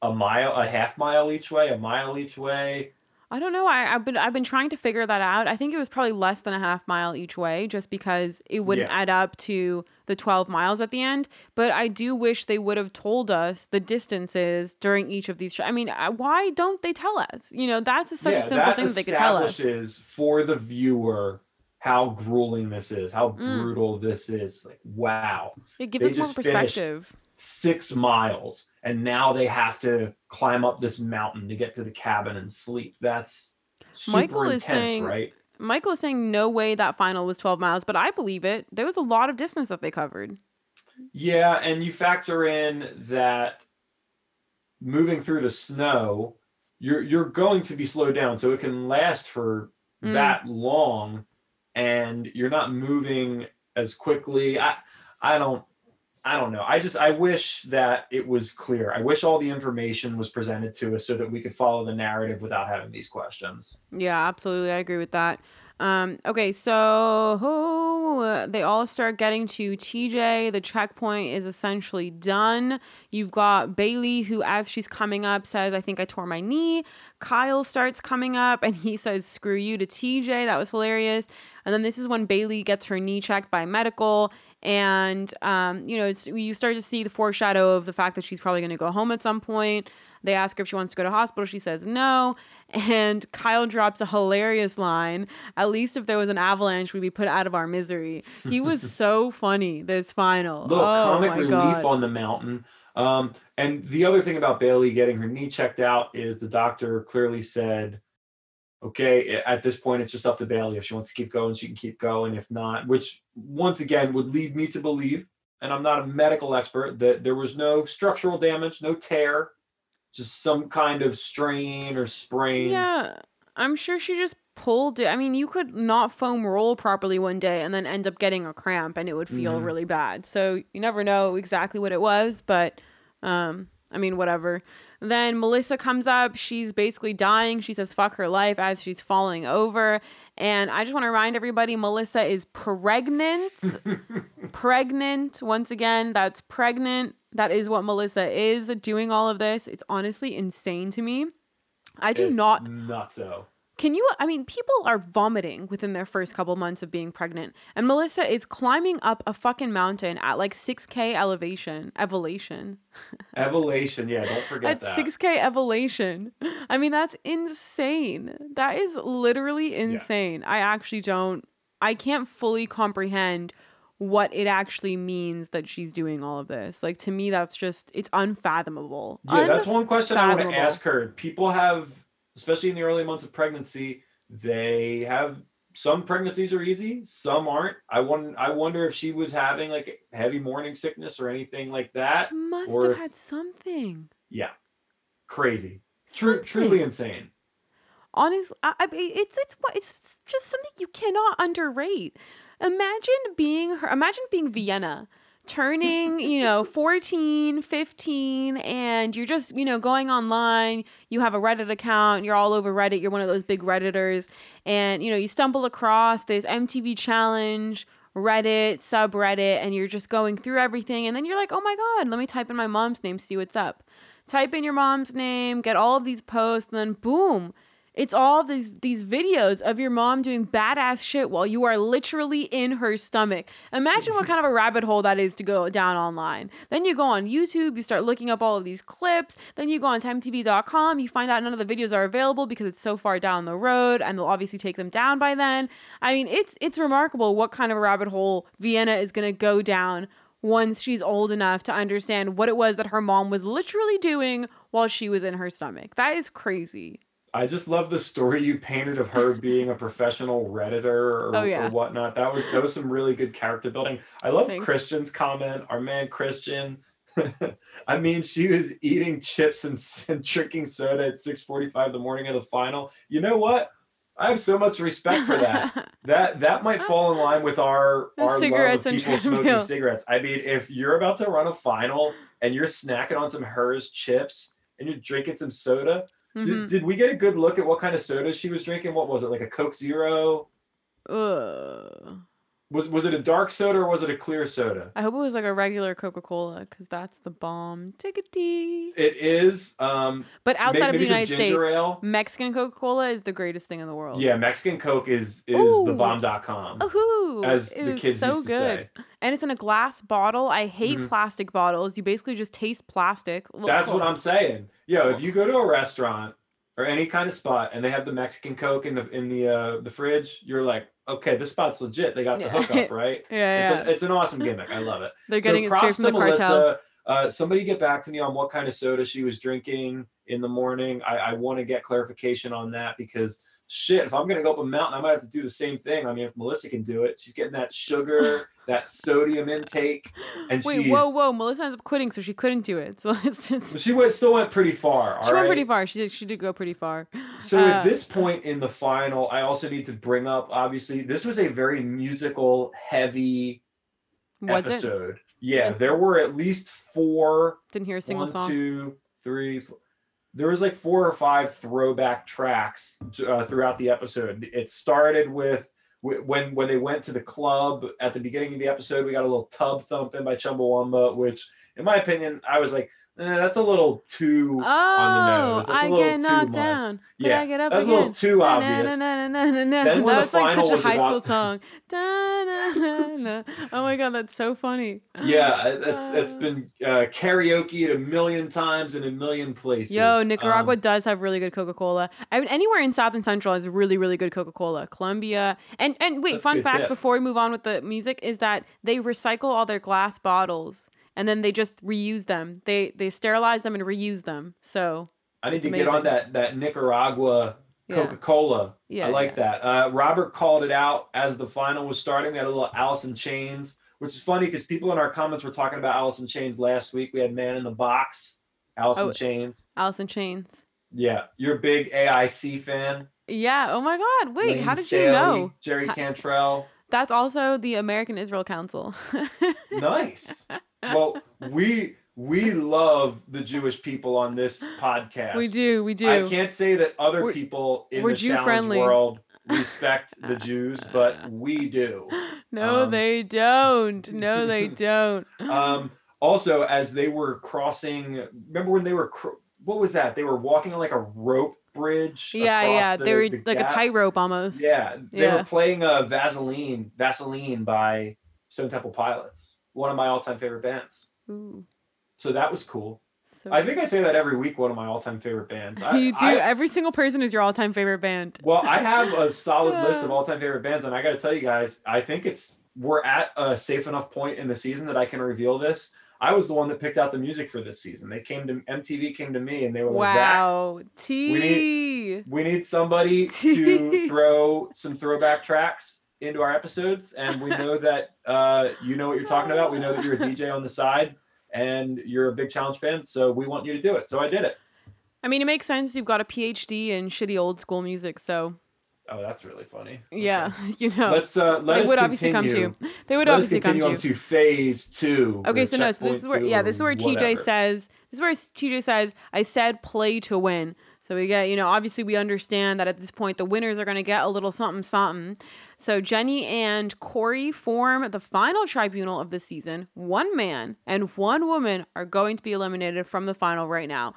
B: a mile, a half mile each way, a mile each way?
A: I don't know. I, I've been I've been trying to figure that out. I think it was probably less than a half mile each way, just because it wouldn't
B: Yeah.
A: add up to the twelve miles at the end. But I do wish they would have told us the distances during each of these. I mean, why don't they tell us? You know, that's such a simple thing that they could tell us.
B: establishes for the viewer how grueling this is, how
A: Mm.
B: brutal this is. Like, wow,
A: It gives us more perspective.
B: six miles, and now they have to climb up this mountain to get to the cabin and sleep. That's super
A: Michael is
B: intense,
A: saying-
B: right?
A: Michael is saying no way that final was twelve miles, but I believe it. There was a lot of distance that they covered.
B: Yeah, and you factor in that moving through the snow, you're you're going to be slowed down, so it can last for
A: Mm.
B: that long, and you're not moving as quickly. I I don't I don't know. I just I wish that it was clear. I wish all the information was presented to us so that we could follow the narrative without having these questions.
A: Yeah, absolutely. I agree with that. Um, okay, so oh, they all start getting to TJ. The checkpoint is essentially done. You've got Bayleigh, who, as she's coming up, says, I think I tore my knee. Kyle starts coming up and he says, Screw you to TJ. That was hilarious. And then this is when Bayleigh gets her knee checked by medical. And, um, you know, you start to see the foreshadow of the fact that she's probably going to go home at some point. They ask her if she wants to go to hospital. She says no. And Kyle drops a hilarious line. At least if there was an avalanche, we'd be put out of our misery. He was so funny this final.
B: Little oh, comic relief God. on the mountain. Um, and the other thing about Bayleigh getting her knee checked out is the doctor clearly said, okay, at this point, it's just up to Bayleigh. If she wants to keep going, she can keep going. If not, which once again would lead me to believe, and I'm not a medical expert, that there was no structural damage, no tear, just some kind of strain or sprain.
A: Yeah, I'm sure she just pulled it. I mean, you could not foam roll properly one day and then end up getting a cramp and it would feel mm-hmm. really bad. So you never know exactly what it was, but um I mean, whatever. Then Melissa comes up. She's basically dying. She says, fuck her life as she's falling over. And I just want to remind everybody Melissa is pregnant. pregnant. Once again, that's pregnant. That is what Melissa is doing all of this. It's honestly insane to me. I do
B: it's
A: not.
B: Not so.
A: Can you? I mean, people are vomiting within their first couple months of being pregnant, and Melissa is climbing up a fucking mountain at like 6k elevation, elevation.
B: Elevation, yeah, don't forget
A: at
B: that.
A: 6k elevation. I mean, that's insane. That is literally insane. Yeah. I actually don't. I can't fully comprehend what it actually means that she's doing all of this. Like to me, that's just it's unfathomable.
B: Yeah, that's one question I want to ask her. People have especially in the early months of pregnancy, they have some pregnancies are easy, some aren't. I wonder, I wonder if she was having like heavy morning sickness or anything like that.
A: She must have if, had something.
B: Yeah, crazy, True, truly insane.
A: Honestly, I, I, it's it's what it's just something you cannot underrate. Imagine being her. Imagine being Vienna turning, you know, 14, 15, and you're just, you know, going online. You have a Reddit account, you're all over Reddit, you're one of those big Redditors, and, you know, you stumble across this MTV challenge. Reddit, subreddit, and you're just going through everything. And then you're like, oh my God, let me type in my mom's name, see what's up. Type in your mom's name, get all of these posts, and then boom, it's all these these videos of your mom doing badass shit while you are literally in her stomach. Imagine what kind of a rabbit hole that is to go down online. Then you go on YouTube, you start looking up all of these clips. Then you go on timetv.com, you find out none of the videos are available because it's so far down the road, and they'll obviously take them down by then. I mean, it's it's remarkable what kind of a rabbit hole Vienna is going to go down once she's old enough to understand what it was that her mom was literally doing while she was in her stomach. That is crazy.
B: I just love the story you painted of her being a professional redditor or, oh, yeah. or whatnot. That was that was some really good character building. I love Thanks. Christian's comment. Our man Christian. I mean, she was eating chips and, and drinking soda at 6:45 the morning of the final. You know what? I have so much respect for that. that that might fall in line with our the our love of people smoking cigarettes. I mean, if you're about to run a final and you're snacking on some Herr's chips and you're drinking some soda, Mm-hmm. Did, did we get a good look at what kind of soda she was drinking? What was it? Like a Coke Zero?
A: Ugh.
B: Was was it a dark soda or was it a clear soda?
A: I hope it was like a regular Coca Cola because that's the bomb. Tickety.
B: It is. Um,
A: but outside of the United States, ale. Mexican Coca Cola is the greatest thing in the world.
B: Yeah, Mexican Coke is is Ooh. the bomb.com.
A: Ooh,
B: as the kids so used to good.
A: say. And it's in a glass bottle. I hate mm-hmm. plastic bottles. You basically just taste plastic.
B: That's what I'm saying. Yo, if you go to a restaurant or any kind of spot and they have the Mexican Coke in the in the uh the fridge, you're like, okay, this spot's legit. They got the yeah. hookup, right?
A: yeah,
B: it's, yeah. A, it's an awesome gimmick. I love it.
A: They're getting so it straight from the Melissa. cartel.
B: Uh, somebody get back to me on what kind of soda she was drinking in the morning. I, I want to get clarification on that because shit, if I'm gonna go up a mountain, I might have to do the same thing. I mean, if Melissa can do it, she's getting that sugar, that sodium intake, and
A: wait,
B: she's
A: whoa, whoa, Melissa ends up quitting, so she couldn't do it. So it's just
B: she went still went pretty far.
A: she
B: right?
A: went pretty far. She did. She did go pretty far.
B: So uh, at this point in the final, I also need to bring up. Obviously, this was a very musical heavy episode. It? Yeah, there were at least four.
A: Didn't hear a single
B: one,
A: song.
B: Two, three, four, there was like four or five throwback tracks uh, throughout the episode. It started with wh- when when they went to the club at the beginning of the episode. We got a little tub thumping by Chumbawamba, which, in my opinion, I was like, eh, that's a little too on the
A: Oh,
B: nose. That's a
A: I get knocked down.
B: Yeah,
A: I get up
B: that's a
A: again.
B: little too obvious.
A: Na, na, na, na, na,
B: Then
A: na.
B: when the
A: That's like such a
B: was
A: high school
B: about-
A: song. Da, na, na, na. Oh my god, that's so funny.
B: Yeah, it- it's it's been uh, karaoke a million times in a million places.
A: Yo, Nicaragua
B: Um,
A: does have really good Coca Cola. I mean, anywhere in South and Central has really, really good Coca Cola. Colombia, and and wait, fun fact
B: tip.
A: before we move on with the music is that they recycle all their glass bottles and then they just reuse them. They they sterilize them and reuse them. So
B: I need to get on that that Nicaragua Coca Cola.
A: yeah,
B: I like
A: yeah.
B: that. Uh, Robert called it out as the final was starting. We had a little in Chains, which is funny because people in our comments were talking about Alice in Chains last week. We had Man in the Box, Alice in Oh. Chains.
A: Alice in Chains.
B: Yeah, you're a big AIC fan.
A: Yeah. Oh my God. Wait,
B: Layne
A: how did
B: Staley,
A: you know?
B: Jerry Cantrell.
A: That's also the American Israel Council.
B: Nice. Well, we we love the Jewish people on this podcast.
A: we do. We do.
B: I can't say that other
A: We're-
B: people in the challenge
A: Jew-friendly.
B: world respect the Jews, but we do.
A: No,
B: Um,
A: they don't. No, they don't.
B: Um, also, as they were crossing, remember when they were cr- what was that? They were walking on like a rope bridge.
A: yeah, yeah.
B: the-
A: they were
B: the
A: like
B: gap?
A: a tightrope almost.
B: Yeah, they
A: Yeah.
B: were playing uh, Vaseline, Vaseline by Stone Temple Pilots, one of my all-time favorite bands.
A: Ooh,
B: So that was cool.
A: so
B: I think I say that every week. One of my all-time favorite bands. I,
A: you do.
B: I-
A: Every single person is your all-time favorite band.
B: well, I have a solid list of all-time favorite bands, and I got to tell you guys, I think it's we're at a safe enough point in the season that I can reveal this. I was the one that picked out the music for this season. They came to MTV came to me and they were like,
A: Wow, T.
B: we need somebody to throw some throwback tracks into our episodes, and we know that uh, you know what you're talking about. We know that you're a DJ on the side, and you're a big challenge fan, so we want you to do it. So I did it.
A: I mean, it makes sense. You've got a PhD in shitty old school music, so
B: Oh, that's really funny.
A: yeah,
B: Okay.
A: you know,
B: Let's uh, let
A: they
B: us
A: would obviously come to. you. They would
B: Let us
A: obviously come
B: continue
A: to.
B: on to phase two.
A: Okay, so no, so this is where yeah, this is where TJ
B: whatever.
A: says this is where TJ says I said play to win. So we get, you know, obviously we understand that at this point the winners are going to get a little something something. So Jenny and Cory form the final tribunal of the season. One man and one woman are going to be eliminated from the final right now.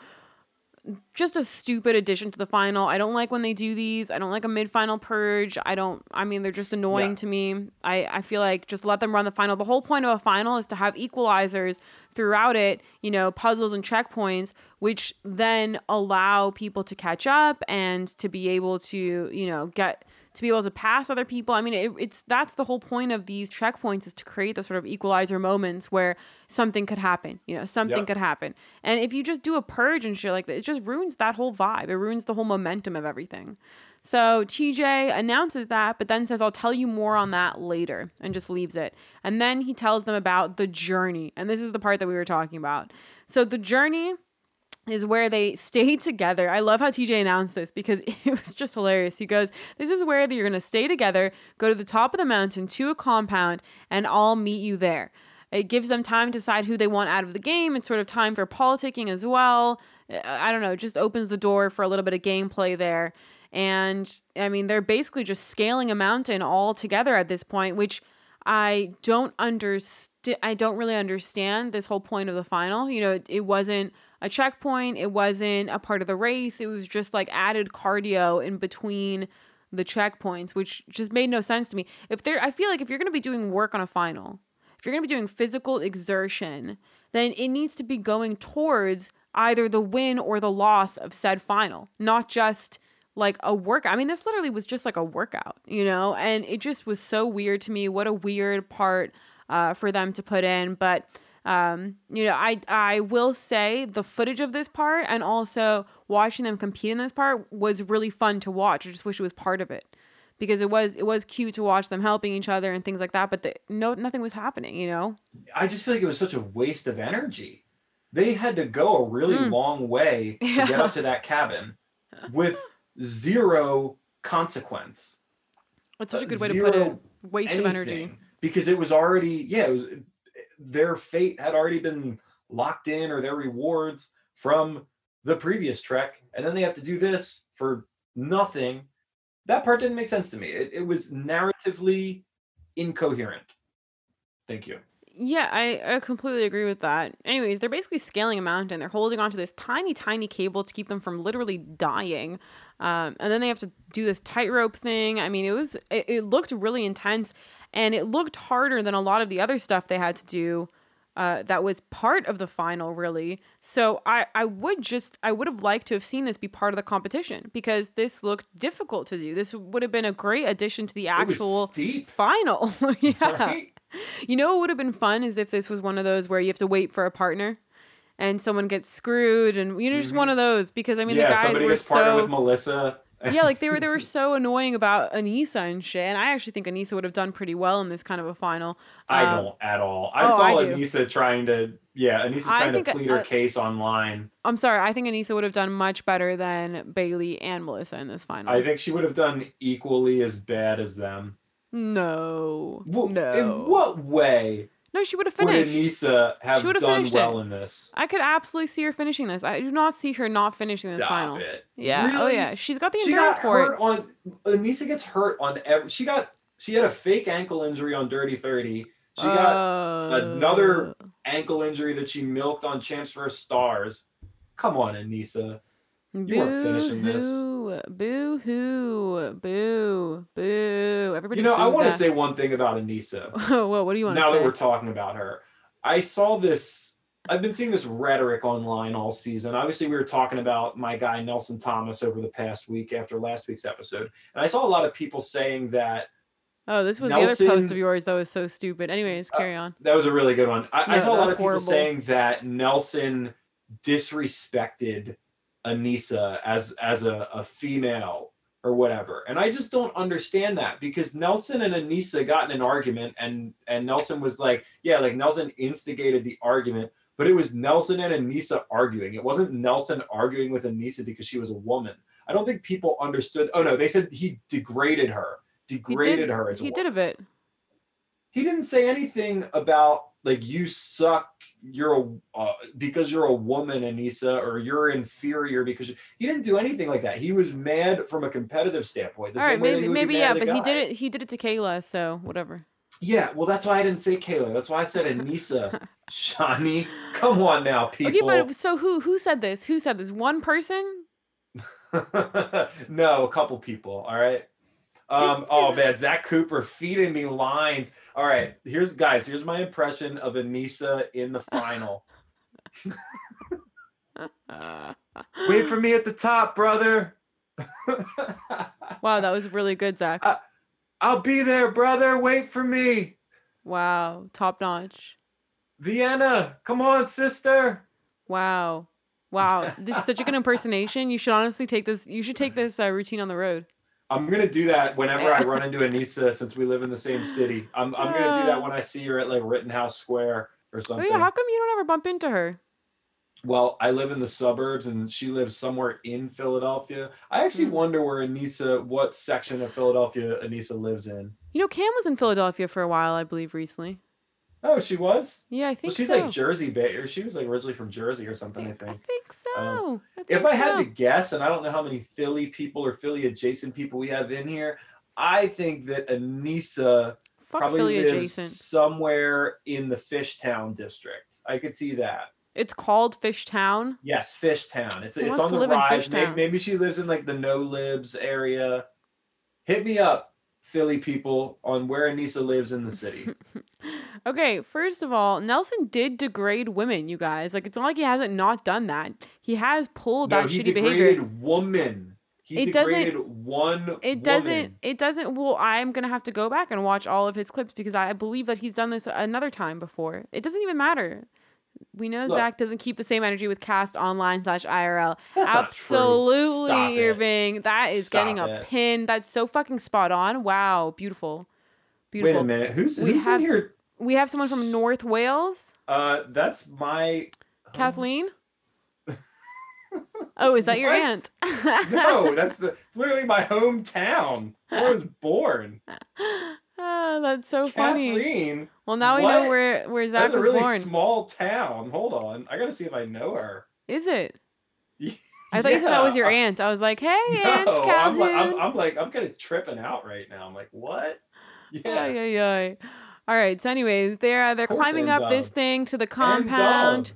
A: Just a stupid addition to the final. I don't like when they do these. I don't like a mid-final purge. I don't I mean they're just annoying
B: Yeah.
A: to me. I I feel like just let them run the final. The whole point of a final is to have equalizers throughout it, you know, puzzles and checkpoints which then allow people to catch up and to be able to, you know, get to be able to pass other people. I mean, it, it's that's the whole point of these checkpoints is to create those sort of equalizer moments where something could happen. You know, something
B: Yep.
A: could happen. And if you just do a purge and shit like that, it just ruins that whole vibe. It ruins the whole momentum of everything. So TJ announces that, but then says, I'll tell you more on that later, and just leaves it. And then he tells them about the journey. And this is the part that we were talking about. So the journey is where they stay together. I love how TJ announced this because it was just hilarious. He goes, This is where you're going to stay together, go to the top of the mountain to a compound, and I'll meet you there. It gives them time to decide who they want out of the game. It's sort of time for politicking as well. I don't know, it just opens the door for a little bit of gameplay there. And I mean, they're basically just scaling a mountain all together at this point, which I don't understand. I don't really understand this whole point of the final. You know, it, it wasn't a checkpoint. It wasn't a part of the race. It was just like added cardio in between the checkpoints, which just made no sense to me. If they're, I feel like if you're going to be doing work on a final, if you're going to be doing physical exertion, then it needs to be going towards either the win or the loss of said final, not just like a workout. I mean, this literally was just like a workout, you know, and it just was so weird to me. What a weird part uh, for them to put in, but um, you know, I I will say the footage of this part and also watching them compete in this part was really fun to watch. I just wish it was part of it because it was it was cute to watch them helping each other and things like that. But the, no, nothing was happening. You know,
B: I just feel like it was such a waste of energy. They had to go a really
A: Mm.
B: long way to get up to that cabin with zero consequence.
A: That's such a
B: Uh,
A: good way to put it. Waste of energy.
B: because it was already yeah it was their fate had already been locked in or their rewards from the previous trek, and then they have to do this for nothing. That part didn't make sense to me. It, it was narratively incoherent. Thank you.
A: Yeah, I, I completely agree with that. Anyways, they're basically scaling a mountain. They're holding onto this tiny, tiny cable to keep them from literally dying. Um, and then they have to do this tightrope thing. I mean, it was it, it looked really intense, and it looked harder than a lot of the other stuff they had to do. Uh, that was part of the final, really. So I, I would just, I would have liked to have seen this be part of the competition because this looked difficult to do. This would have been a great addition to the actual final. yeah.
B: right?
A: You know what would have been fun is if this was one of those where you have to wait for a partner and someone gets screwed and you know just
B: Mhm.
A: one of those because I mean
B: yeah,
A: the guys
B: somebody
A: were
B: partnered with
A: so
B: Melissa.
A: Yeah like they were they were so annoying about Aneesa and shit and I actually think Aneesa would have done pretty well in this kind of a final.
B: I
A: Um,
B: don't at all. I
A: oh,
B: saw
A: I.
B: Aneesa trying to, yeah,
A: Aneesa
B: trying to
A: think,
B: plead her
A: uh,
B: case online.
A: I'm sorry, I think Aneesa would have done much better than Bayleigh and Melissa in this final.
B: I think she would have done equally as bad as them.
A: no,
B: Wha-
A: no,
B: In what way
A: no, she would have finished.
B: would. Aneesa have
A: She would have
B: done
A: finished
B: well
A: it.
B: in this?
A: I could absolutely see her finishing this. I do not see her not finishing this
B: Stop
A: final.
B: it.
A: Yeah. Oh yeah. She's got the
B: She
A: endurance
B: got
A: for it.
B: hurt on. Aneesa gets hurt on every. She got. She had a fake ankle injury on Dirty Thirty. She got another-
A: Uh,
B: ankle injury that she milked on Champs vs Stars. Come on, Aneesa. You weren't finishing this.
A: Boo, boo hoo, boo, boo. Everybody.
B: You know, I want to say one thing about Aneesa.
A: Oh, well, what do you want
B: now that we're talking about her, I saw this. I've been seeing this rhetoric online all season. Obviously, we were talking about my guy Nelson Thomas over the past week after last week's episode, and I saw a lot of people saying that
A: oh, this was the other post of yours that was so stupid. Anyways,
B: Uh,
A: carry on.
B: that was a really good one. I, I saw a lot of people
A: horrible.
B: saying that Nelson disrespected Aneesa as as a, a female or whatever. And I just don't understand that because Nelson and Aneesa got in an argument and and Nelson was like, yeah, like Nelson instigated the argument, but it was Nelson and Aneesa arguing. It wasn't Nelson arguing with Aneesa because she was a woman. I don't think people understood. Oh no, they said he degraded her.
A: He
B: Degraded
A: did.
B: her as a
A: He did a bit.
B: he didn't say anything about like you suck you're a uh, because you're a woman aneesa or you're inferior because you, he didn't do anything like that he was mad from a competitive standpoint the
A: All right,
B: same way that
A: maybe
B: he would be
A: maybe yeah, but he did it. He did it to Kayla, so whatever.
B: yeah well that's why i didn't say kayla that's why i said aneesa shanni come on now people
A: Okay, but so who who said this? Who said this? One person?
B: no a couple people all right um oh man zach cooper feeding me lines all right here's guys here's my impression of aneesa in the final Wait for me at the top, brother.
A: wow, that was really good, Zach.
B: Uh, I'll be there, brother. Wait for me.
A: wow, top notch.
B: Vienna, come on, sister.
A: Wow. Wow, this is such a good impersonation. You should honestly take this. You should take this uh, routine on the road.
B: I'm gonna do that whenever I run into Aneesa since we live in the same city. I'm, I'm gonna do that when I see her at like Rittenhouse Square or
A: Oh
B: something.
A: yeah, how come you don't ever bump into her?
B: well, I live in the suburbs and she lives somewhere in Philadelphia. I actually
A: Hmm.
B: wonder where Aneesa, what section of Philadelphia Aneesa lives in.
A: You know, Cam was in Philadelphia for a while, I believe, recently.
B: Oh, she was?
A: Yeah, I think
B: Well, she's
A: so.
B: like Jersey Bay, or she was like originally from Jersey or something, I think.
A: I
B: think.
A: I think so.
B: Um,
A: I
B: If
A: think
B: I had to guess, and I don't know how many Philly people or Philly adjacent people we have in here, I think that Aneesa
A: fuck
B: probably
A: Philly
B: lives
A: adjacent.
B: somewhere in the Fishtown district. I could see that.
A: It's called Fishtown.
B: Yes, Fishtown. It's
A: Who
B: it's on the rise. Maybe, maybe she lives in like the NoLibs area. Hit me up, Philly people, on where Aneesa lives in the city.
A: Okay, first of all, Nelson did degrade women, you guys. Like it's not like he hasn't not done that. He has pulled
B: no,
A: that shitty behavior.
B: woman. He
A: It doesn't-
B: degraded one.
A: It doesn't
B: woman.
A: it doesn't well, I'm gonna have to go back and watch all of his clips because I believe that he's done this another time before. It doesn't even matter. We know
B: Look.
A: Zach doesn't keep the same energy with cast online slash IRL.
B: That's not true.
A: Absolutely,
B: Stop it.
A: Irving. That is getting a
B: it.
A: pin. That's so fucking spot on. Wow, beautiful. Beautiful.
B: Wait a minute. Who's
A: We
B: who's
A: have-
B: in here?
A: We have someone from North Wales.
B: Uh, that's my
A: Kathleen? Oh, is that your aunt?
B: no, that's the, it's literally my hometown. Where I was born.
A: Ah, that's so funny.
B: Kathleen.
A: Well, now we know where where Zach
B: That's a really
A: born.
B: small town. Hold on, I gotta see if I know her.
A: Is it? I thought you said that was your
B: Yeah.
A: aunt. I was like, hey, Aunt
B: No, I'm like, I'm, I'm like, I'm kind of tripping out right now. I'm like, what? Yeah.
A: yeah, ay. All right. So, anyways, they're uh, they're climbing up this thing to the
B: And
A: compound.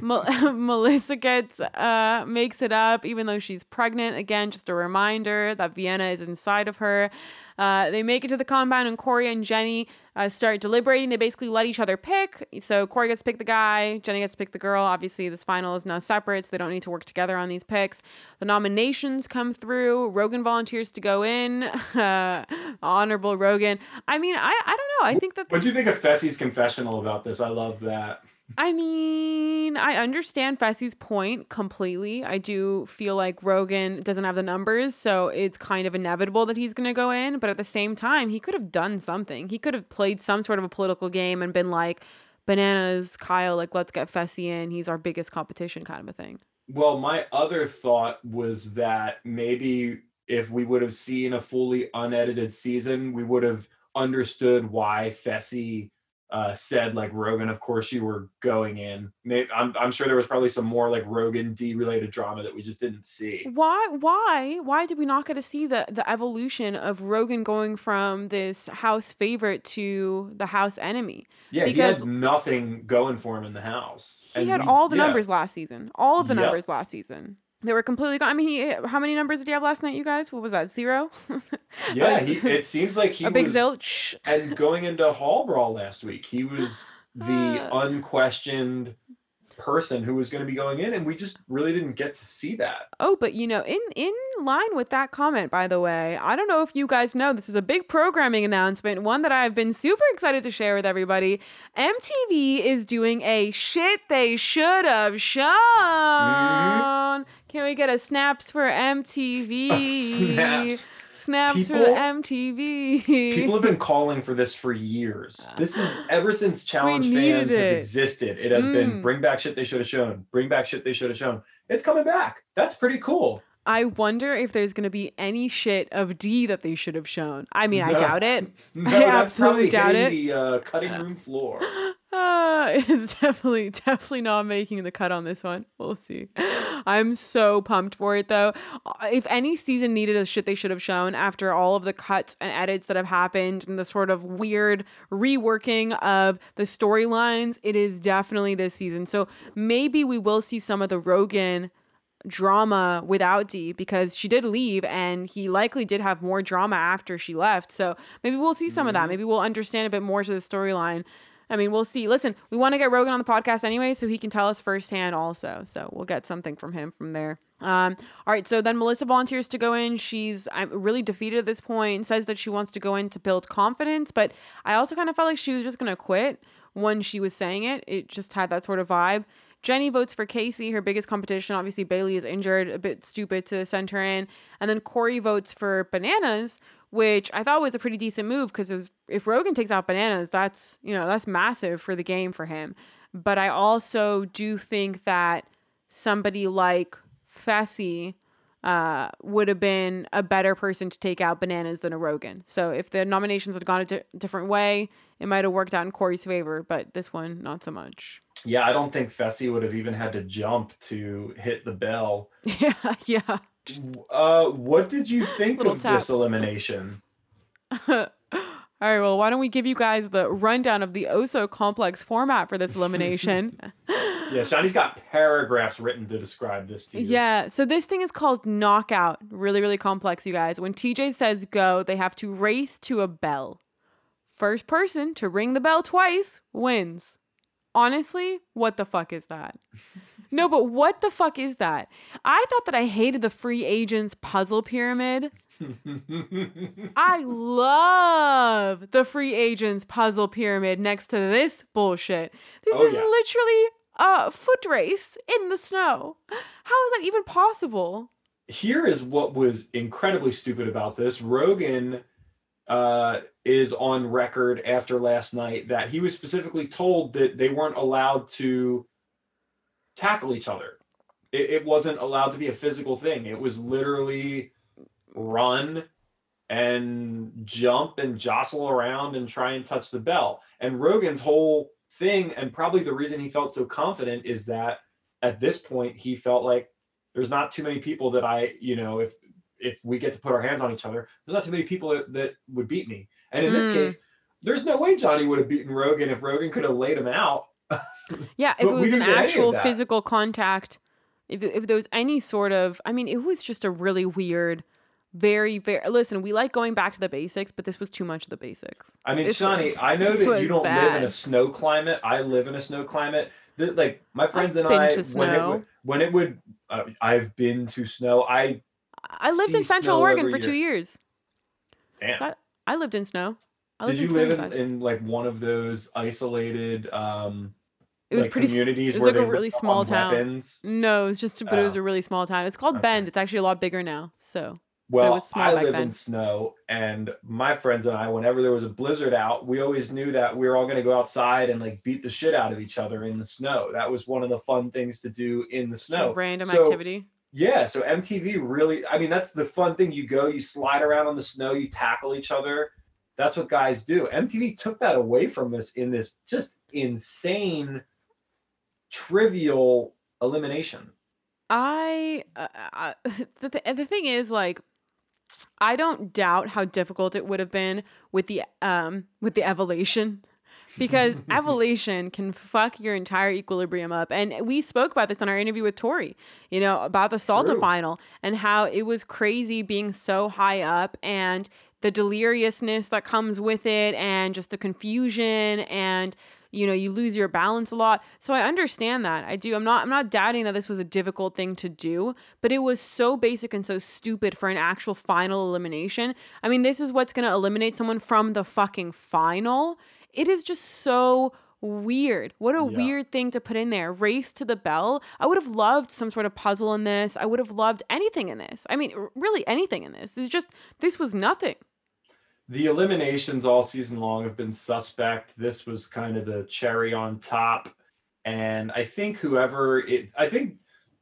A: Mel- Melissa gets uh makes it up even though she's pregnant. Again, just a reminder that Vienna is inside of her. Uh, they make it to the compound, and Cory and Jenny uh, start deliberating. They basically let each other pick. So Cory gets to pick the guy, Jenny gets to pick the girl. Obviously, this final is now separate, so they don't need to work together on these picks. The nominations come through. Rogan volunteers to go in. Uh, honorable Rogan. I mean, I I don't know. I think that
B: What do you think of Fessy's confessional about this? I love that.
A: I mean, I understand Fessy's point completely. I do feel like Rogan doesn't have the numbers, so it's kind of inevitable that he's going to go in. But at the same time, he could have done something. He could have played some sort of a political game and been like, bananas, Kyle, like, let's get Fessy in. He's our biggest competition, kind of a thing.
B: Well, my other thought was that maybe if we would have seen a fully unedited season, we would have understood why Fessy uh, said like Rogan, of course you were going in. Maybe, I'm I'm sure there was probably some more like Rogan D related drama that we just didn't see.
A: Why? Why? Why did we not get to see the the evolution of Rogan going from this house favorite to the house enemy?
B: Yeah, he
A: Because-
B: had nothing going for him in the house.
A: He
B: And
A: had
B: we-
A: all the
B: yeah.
A: numbers last season. All of the
B: Yep.
A: numbers last season. They were completely gone. I mean, he, how many numbers did he have last night, you guys? What was that? Zero?
B: Yeah, he, it seems like he
A: a big
B: was,
A: zilch.
B: and going into Hall Brawl last week, he was the unquestioned person who was going to be going in, and we just really didn't get to see that.
A: Oh, but you know, in in line with that comment, by the way, I don't know if you guys know this is a big programming announcement, one that I've been super excited to share with everybody. MTV is doing a shit they should have mm-hmm. shown. Can we get a snaps for MTV?
B: Snaps.
A: Snaps for
B: People-
A: the MTV.
B: People have been calling for this for years. This is ever since Challenge Fans has existed. It has been
A: Mm.
B: bring back shit they should have shown. Bring back shit they should have shown. It's coming back. That's pretty cool.
A: I wonder if there's going to be any shit of D that they should have shown. I mean, I doubt it.
B: No,
A: I absolutely doubt it.
B: the uh, cutting room floor.
A: Uh, it's definitely, definitely not making the cut on this one. We'll see. I'm so pumped for it though. Uh, If any season needed a shit they should have shown after all of the cuts and edits that have happened and the sort of weird reworking of the storylines, it is definitely this season. So maybe we will see some of the Rogan drama without D because she did leave and he likely did have more drama after she left. So maybe we'll see some of that.
B: Mhm.
A: Maybe we'll understand a bit more to the storyline. I mean, we'll see. Listen, we want to get Rogan on the podcast anyway, so he can tell us firsthand also. So we'll get something from him from there. Um, all right, so then Melissa volunteers to go in. She's I'm really defeated at this point, says that she wants to go in to build confidence, but I also kind of felt like she was just gonna quit when she was saying it. It just had that sort of vibe. Jenny votes for Kaycee, her biggest competition. Obviously, Bayleigh is injured, a bit stupid to center in. And then Cory votes for Bananas, which I thought was a pretty decent move because if Rogan takes out Bananas, that's, you know, that's massive for the game for him. But I also do think that somebody like Fessy uh, would have been a better person to take out Bananas than a Rogan. So if the nominations had gone a di- different way, it might have worked out in Cory's favor, but this one, not so much.
B: Yeah, I don't think Fessy would have even had to jump to hit the bell.
A: Yeah, yeah.
B: Uh, what did you think of
A: tap.
B: this elimination?
A: All right, well, why don't we give you guys the rundown of the Oso complex format for this elimination?
B: Yeah, Shanni's got paragraphs written to describe this to you.
A: yeah, so this thing is called knockout. Really, really complex, you guys. When TJ says go, they have to race to a bell. First person to ring the bell twice wins. Honestly, what the fuck is that? No, but what the fuck is that? I thought that I hated the free agents puzzle pyramid. I love the free agents puzzle pyramid next to this bullshit. This
B: Oh,
A: is
B: yeah.
A: literally a foot race in the snow. How is that even possible?
B: Here is what was incredibly stupid about this. Rogan uh, is on record after last night that he was specifically told that they weren't allowed to tackle each other. It, it wasn't allowed to be a physical thing. It was literally run and jump and jostle around and try and touch the bell. And Rogan's whole thing, and probably the reason he felt so confident, is that at this point he felt like there's not too many people that I, you know, if if we get to put our hands on each other, there's not too many people that, that would beat me. And in this
A: Mm.
B: case, there's no way Johnny would have beaten Rogan if Rogan could have laid him out.
A: Yeah, if it was an
B: didn't get any of
A: actual physical contact, if if there was any sort of, I mean, it was just a really weird, very very. Listen, we like going back to the basics, but this was too much of the basics.
B: I mean,
A: This was-
B: I know that you don't live in a snow climate. I live in a snow climate. That like my friends and
A: been
B: I, when it would, when it would, uh, I've been to snow. I
A: I lived in Central Oregon for two years.
B: damn.
A: So I, I lived in snow.
B: Did you live in, in like one of those isolated um
A: It was
B: like,
A: pretty.
B: communities
A: it was
B: where
A: like a really small town.
B: weapons?
A: No, it was just, but it was
B: Oh.
A: a really small town. It's called
B: Okay.
A: Bend. It's actually a lot bigger now. So
B: Well, I live
A: then.
B: in snow, and my friends and I, whenever there was a blizzard out, we always knew that we were all going to go outside and like beat the shit out of each other in the snow. That was one of the fun things to do in the snow.
A: random
B: So,
A: activity.
B: Yeah, so MTV really, I mean, that's the fun thing. You go, you slide around on the snow, you tackle each other. That's what guys do. MTV took that away from us in this just insane, trivial elimination.
A: I, uh, I the th- the thing is like I don't doubt how difficult it would have been with the um with the evolution because evolution can fuck your entire equilibrium up and we spoke about this on our interview with Tori you know about the Salta final and how it was crazy being so high up and the deliriousness that comes with it and just the confusion and you know you lose your balance a lot. So i understand that. I do i'm not i'm not doubting that this was a difficult thing to do but it was so basic and so stupid for an actual final elimination. I mean this is what's going to eliminate someone from the fucking final. It is just so weird. What a
B: Yeah.
A: weird thing to put in there. Race to the bell. I would have loved some sort of puzzle in this. I would have loved anything in this. I mean really anything in this. It's just this was nothing
B: the eliminations all season long have been suspect. This was kind of the cherry on top. And I think whoever it, I think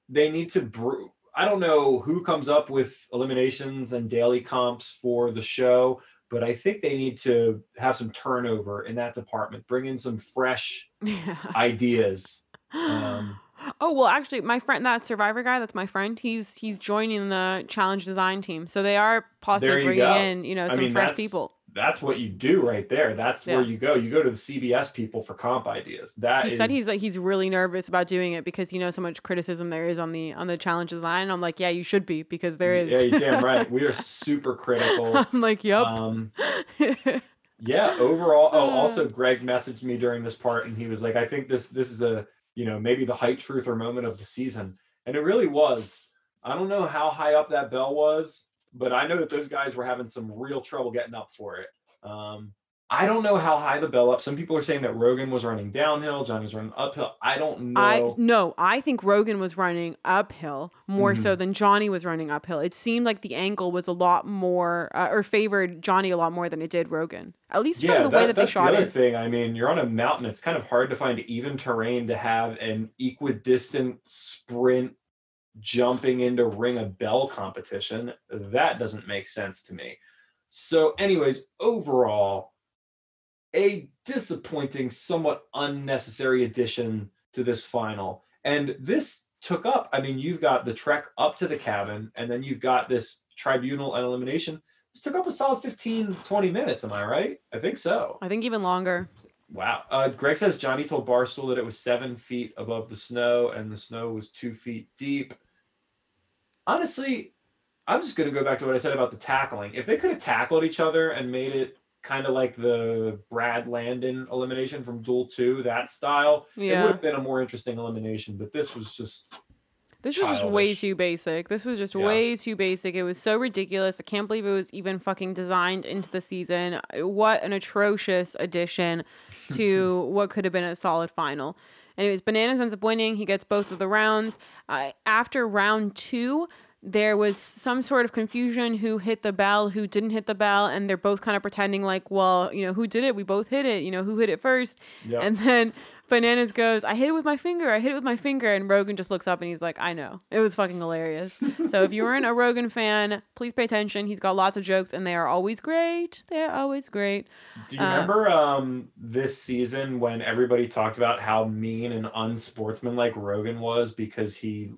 B: they need to brew. I don't know who comes up with eliminations and daily comps for the show, but I think they need to have some turnover in that department, bring in some fresh ideas. Um,
A: oh well, actually, my friend, that Survivor guy, that's my friend. He's he's joining the challenge design team, so they are possibly bringing
B: go.
A: in you know
B: I
A: some
B: mean,
A: fresh people.
B: That's what you do right there. That's where you go. You go to the CBS people for comp ideas. That
A: He said he's like he's really nervous about doing it because you know so much criticism there is on the on the challenge design. I'm like, yeah, you should be because there is.
B: Yeah, you're damn right. We are super critical.
A: I'm like, yep.
B: Um, yeah overall oh
A: Uh.
B: also greg messaged me during this part and he was like i think this this is a you know maybe the height truth or moment of the season. And it really was. I don't know how high up that bell was but i know that those guys were having some real trouble getting up for it. Um i don't know how high the bell up some people are saying that rogan was running downhill johnny was running uphill i don't know
A: I no, I think Rogan was running uphill more
B: Mm-hmm.
A: so than Johnny was running uphill. It seemed like the angle was a lot more uh, or favored Johnny a lot more than it did Rogan. At least
B: yeah,
A: from the way that they shot
B: the other
A: it.
B: thing. I mean, you're on a mountain. It's kind of hard to find even terrain to have an equidistant sprint jumping into ring a bell competition. That doesn't make sense to me. So, anyways, overall, a disappointing, somewhat unnecessary addition to this final. And this took up, I mean, you've got the trek up to the cabin, and then you've got this tribunal and elimination. This took up a solid 15, 20 minutes. Am I right? I think so.
A: I think even longer.
B: Wow. Uh, Greg says Johnny told Barstool that it was seven feet above the snow and the snow was two feet deep. Honestly, I'm just going to go back to what I said about the tackling. If they could have tackled each other and made it kind of like the Brad Landon elimination from Duel 2, that style, it would have been a more interesting elimination. But this was just,
A: This was just way too basic. This was just
B: Yeah.
A: way too basic. It was so ridiculous. I can't believe it was even fucking designed into the season. What an atrocious addition to what could have been a solid final. Anyways, Bananas ends up winning. He gets both of the rounds. Uh, after round two, there was some sort of confusion who hit the bell, who didn't hit the bell, and they're both kind of pretending like, well, you know, who did it? We both hit it. You know, who hit it first?
B: Yep.
A: And then Bananas goes, I hit it with my finger. I hit it with my finger. And Rogan just looks up and he's like, I know. It was fucking hilarious. so if you weren't a Rogan fan, please pay attention. He's got lots of jokes and they are always great. They're always great.
B: Do you
A: Uh,
B: remember um, this season when everybody talked about how mean and unsportsmanlike Rogan was because he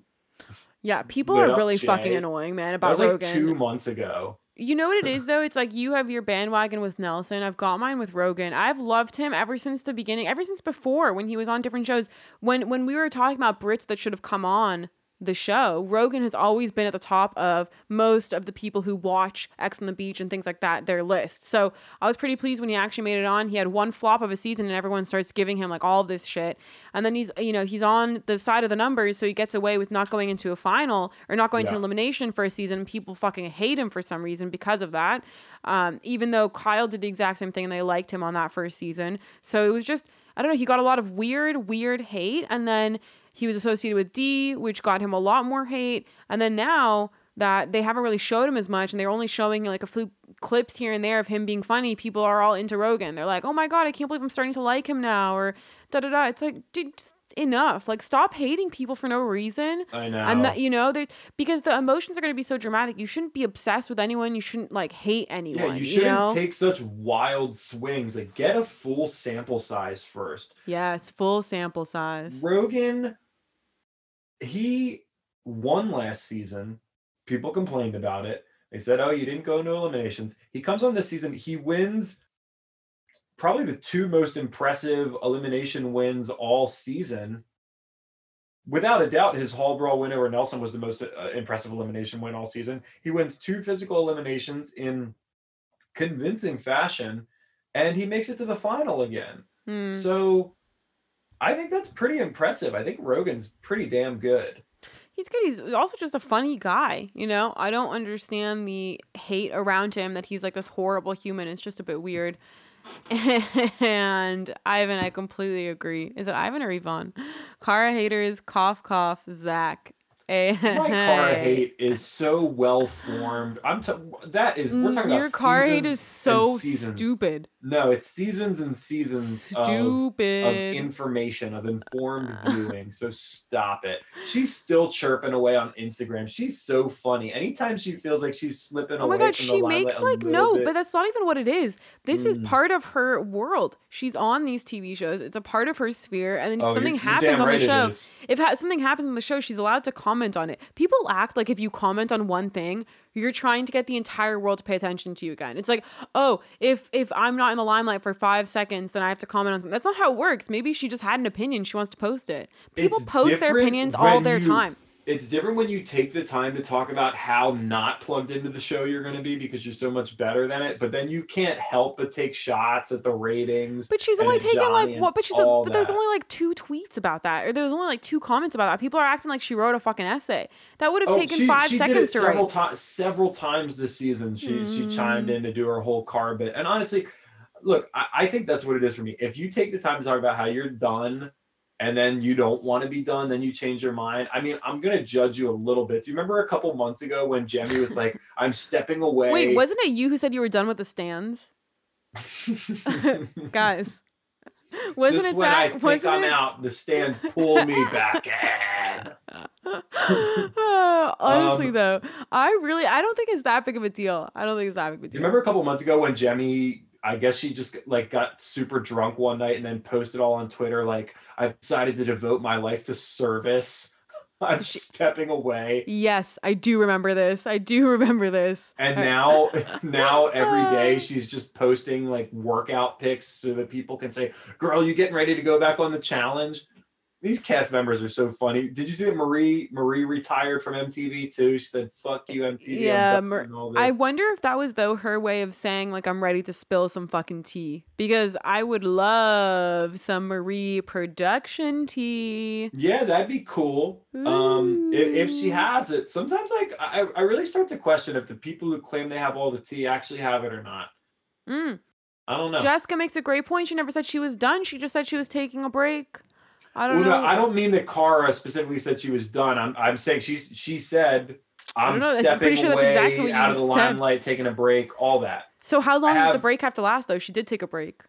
A: Yeah, people
B: Lit
A: are really fucking annoying, man,
B: That
A: about
B: was like
A: Rogan.
B: two months ago.
A: You know what it is though? It's like you have your bandwagon with Nelson. I've got mine with Rogan. I've loved him ever since the beginning, ever since before when he was on different shows. When when we were talking about Brits that should have come on the show, Rogan has always been at the top of most of the people who watch Ex on the Beach and things like that, their list. So I was pretty pleased when he actually made it on. He had one flop of a season and everyone starts giving him like all this shit. And then he's you know, he's on the side of the numbers, so he gets away with not going into a final or not going to an elimination for a season. People fucking hate him for some reason because of that. Um, even though Kyle did the exact same thing and they liked him on that first season. So it was just, I don't know, he got a lot of weird, weird hate. And then he was associated with D, which got him a lot more hate. And then now that they haven't really showed him as much and they're only showing like a few clips here and there of him being funny, people are all into Rogan. They're like, oh my God, I can't believe I'm starting to like him now. Or da da da. It's like, dude, just enough. Like, stop hating people for no reason.
B: I know.
A: And that you know, there's because the emotions are going to be so dramatic. You shouldn't be obsessed with anyone. You shouldn't like hate anyone.
B: yeah, you
A: you
B: shouldn't
A: know?
B: take such wild swings. Like, get a full sample size first.
A: yes, full sample size.
B: Rogan, he won last season. People complained about it. They said, "Oh, you didn't go into eliminations." He comes on this season. He wins probably the two most impressive elimination wins all season. Without a doubt, his Hall Brawl win over Nelson was the most uh, impressive elimination win all season. He wins two physical eliminations in convincing fashion, and he makes it to the final again.
A: Hmm.
B: So I think that's pretty impressive. I think Rogan's pretty damn good.
A: He's good. He's also just a funny guy. You know, I don't understand the hate around him that he's like this horrible human. It's just a bit weird. And Ivan, I completely agree. Is it Ivan or Yvonne? Cara haters, cough, cough, Zach.
B: My car hate is so well formed. I'm t- that is we're talking
A: Mm, Your
B: about
A: car hate is so stupid.
B: No, it's seasons and seasons of, of information of informed viewing. So stop it. She's still chirping away on Instagram. She's so funny. Anytime she feels like she's slipping
A: Oh
B: away
A: my god,
B: from
A: she makes like no,
B: bit-
A: but that's not even what it is. This is
B: Mm.
A: part of her world. She's on these TV shows. It's a part of her sphere, and then if
B: Oh,
A: something happens on the show, if ha- something happens on the show, she's allowed to comment on it. People act like if you comment on one thing, you're trying to get the entire world to pay attention to you again. It's like, oh, if if I'm not in the limelight for five seconds, then I have to comment on something. That's not how it works. Maybe she just had an opinion. She wants to post it. People
B: It's
A: post their opinions all their
B: you-
A: time.
B: It's different when you take the time to talk about how not plugged into the show you're going to be because you're so much better than it. But then you can't help but take shots at the ratings.
A: But she's only taken like what? But she's
B: all
A: but there's
B: that.
A: only like two tweets about that, or there's only like two comments about that. People are acting like she wrote a fucking essay. That would have
B: Oh,
A: taken
B: she-
A: five
B: she did
A: seconds
B: it
A: to
B: several
A: write.
B: several times this season. She she chimed
A: Mm.
B: in to do her whole car bit. And honestly, look, I, I think that's what it is for me. If you take the time to talk about how you're done and then you don't want to be done, then you change your mind. I mean, I'm gonna judge you a little bit. Do you remember a couple months ago when Jemmye was like, I'm stepping away?
A: Wait, wasn't it you who said you were done with the stands, guys? Wasn't
B: Just
A: it
B: when
A: that?
B: I think
A: wasn't
B: I'm
A: it?
B: out, the stands pull me back in.
A: Honestly,
B: Um,
A: though, I really I don't think it's that big of a deal. I don't think it's that big of a
B: Do
A: deal.
B: you remember a couple months ago when Jemmye, I guess she just like got super drunk one night and then posted all on Twitter like, I've decided to devote my life to service. I'm
A: She-
B: stepping away.
A: Yes, I do remember this. I do remember this.
B: And now, now every day she's just posting like workout pics so that people can say, "Girl, you getting ready to go back on the challenge?" These cast members are so funny. Did you see that Marie Marie retired from MTV too? She said, "Fuck you, MTV."
A: Yeah, Mar- I wonder if that was though her way of saying like I'm ready to spill some fucking tea because I would love some Marie production tea.
B: Yeah, that'd be cool. Um, if, if she has it, sometimes like I, I really start to question if the people who claim they have all the tea actually have it or not.
A: Mm.
B: I don't know.
A: Jessica makes a great point. She never said she was done. She just said she was taking a break. I don't
B: no,
A: know.
B: I don't mean that Cara specifically said she was done. I'm I'm saying she's she said I'm
A: know,
B: stepping
A: sure
B: away
A: exactly
B: out of the
A: said.
B: limelight, taking a break, all that.
A: so how long
B: I
A: does the break have to last though? She did take a break.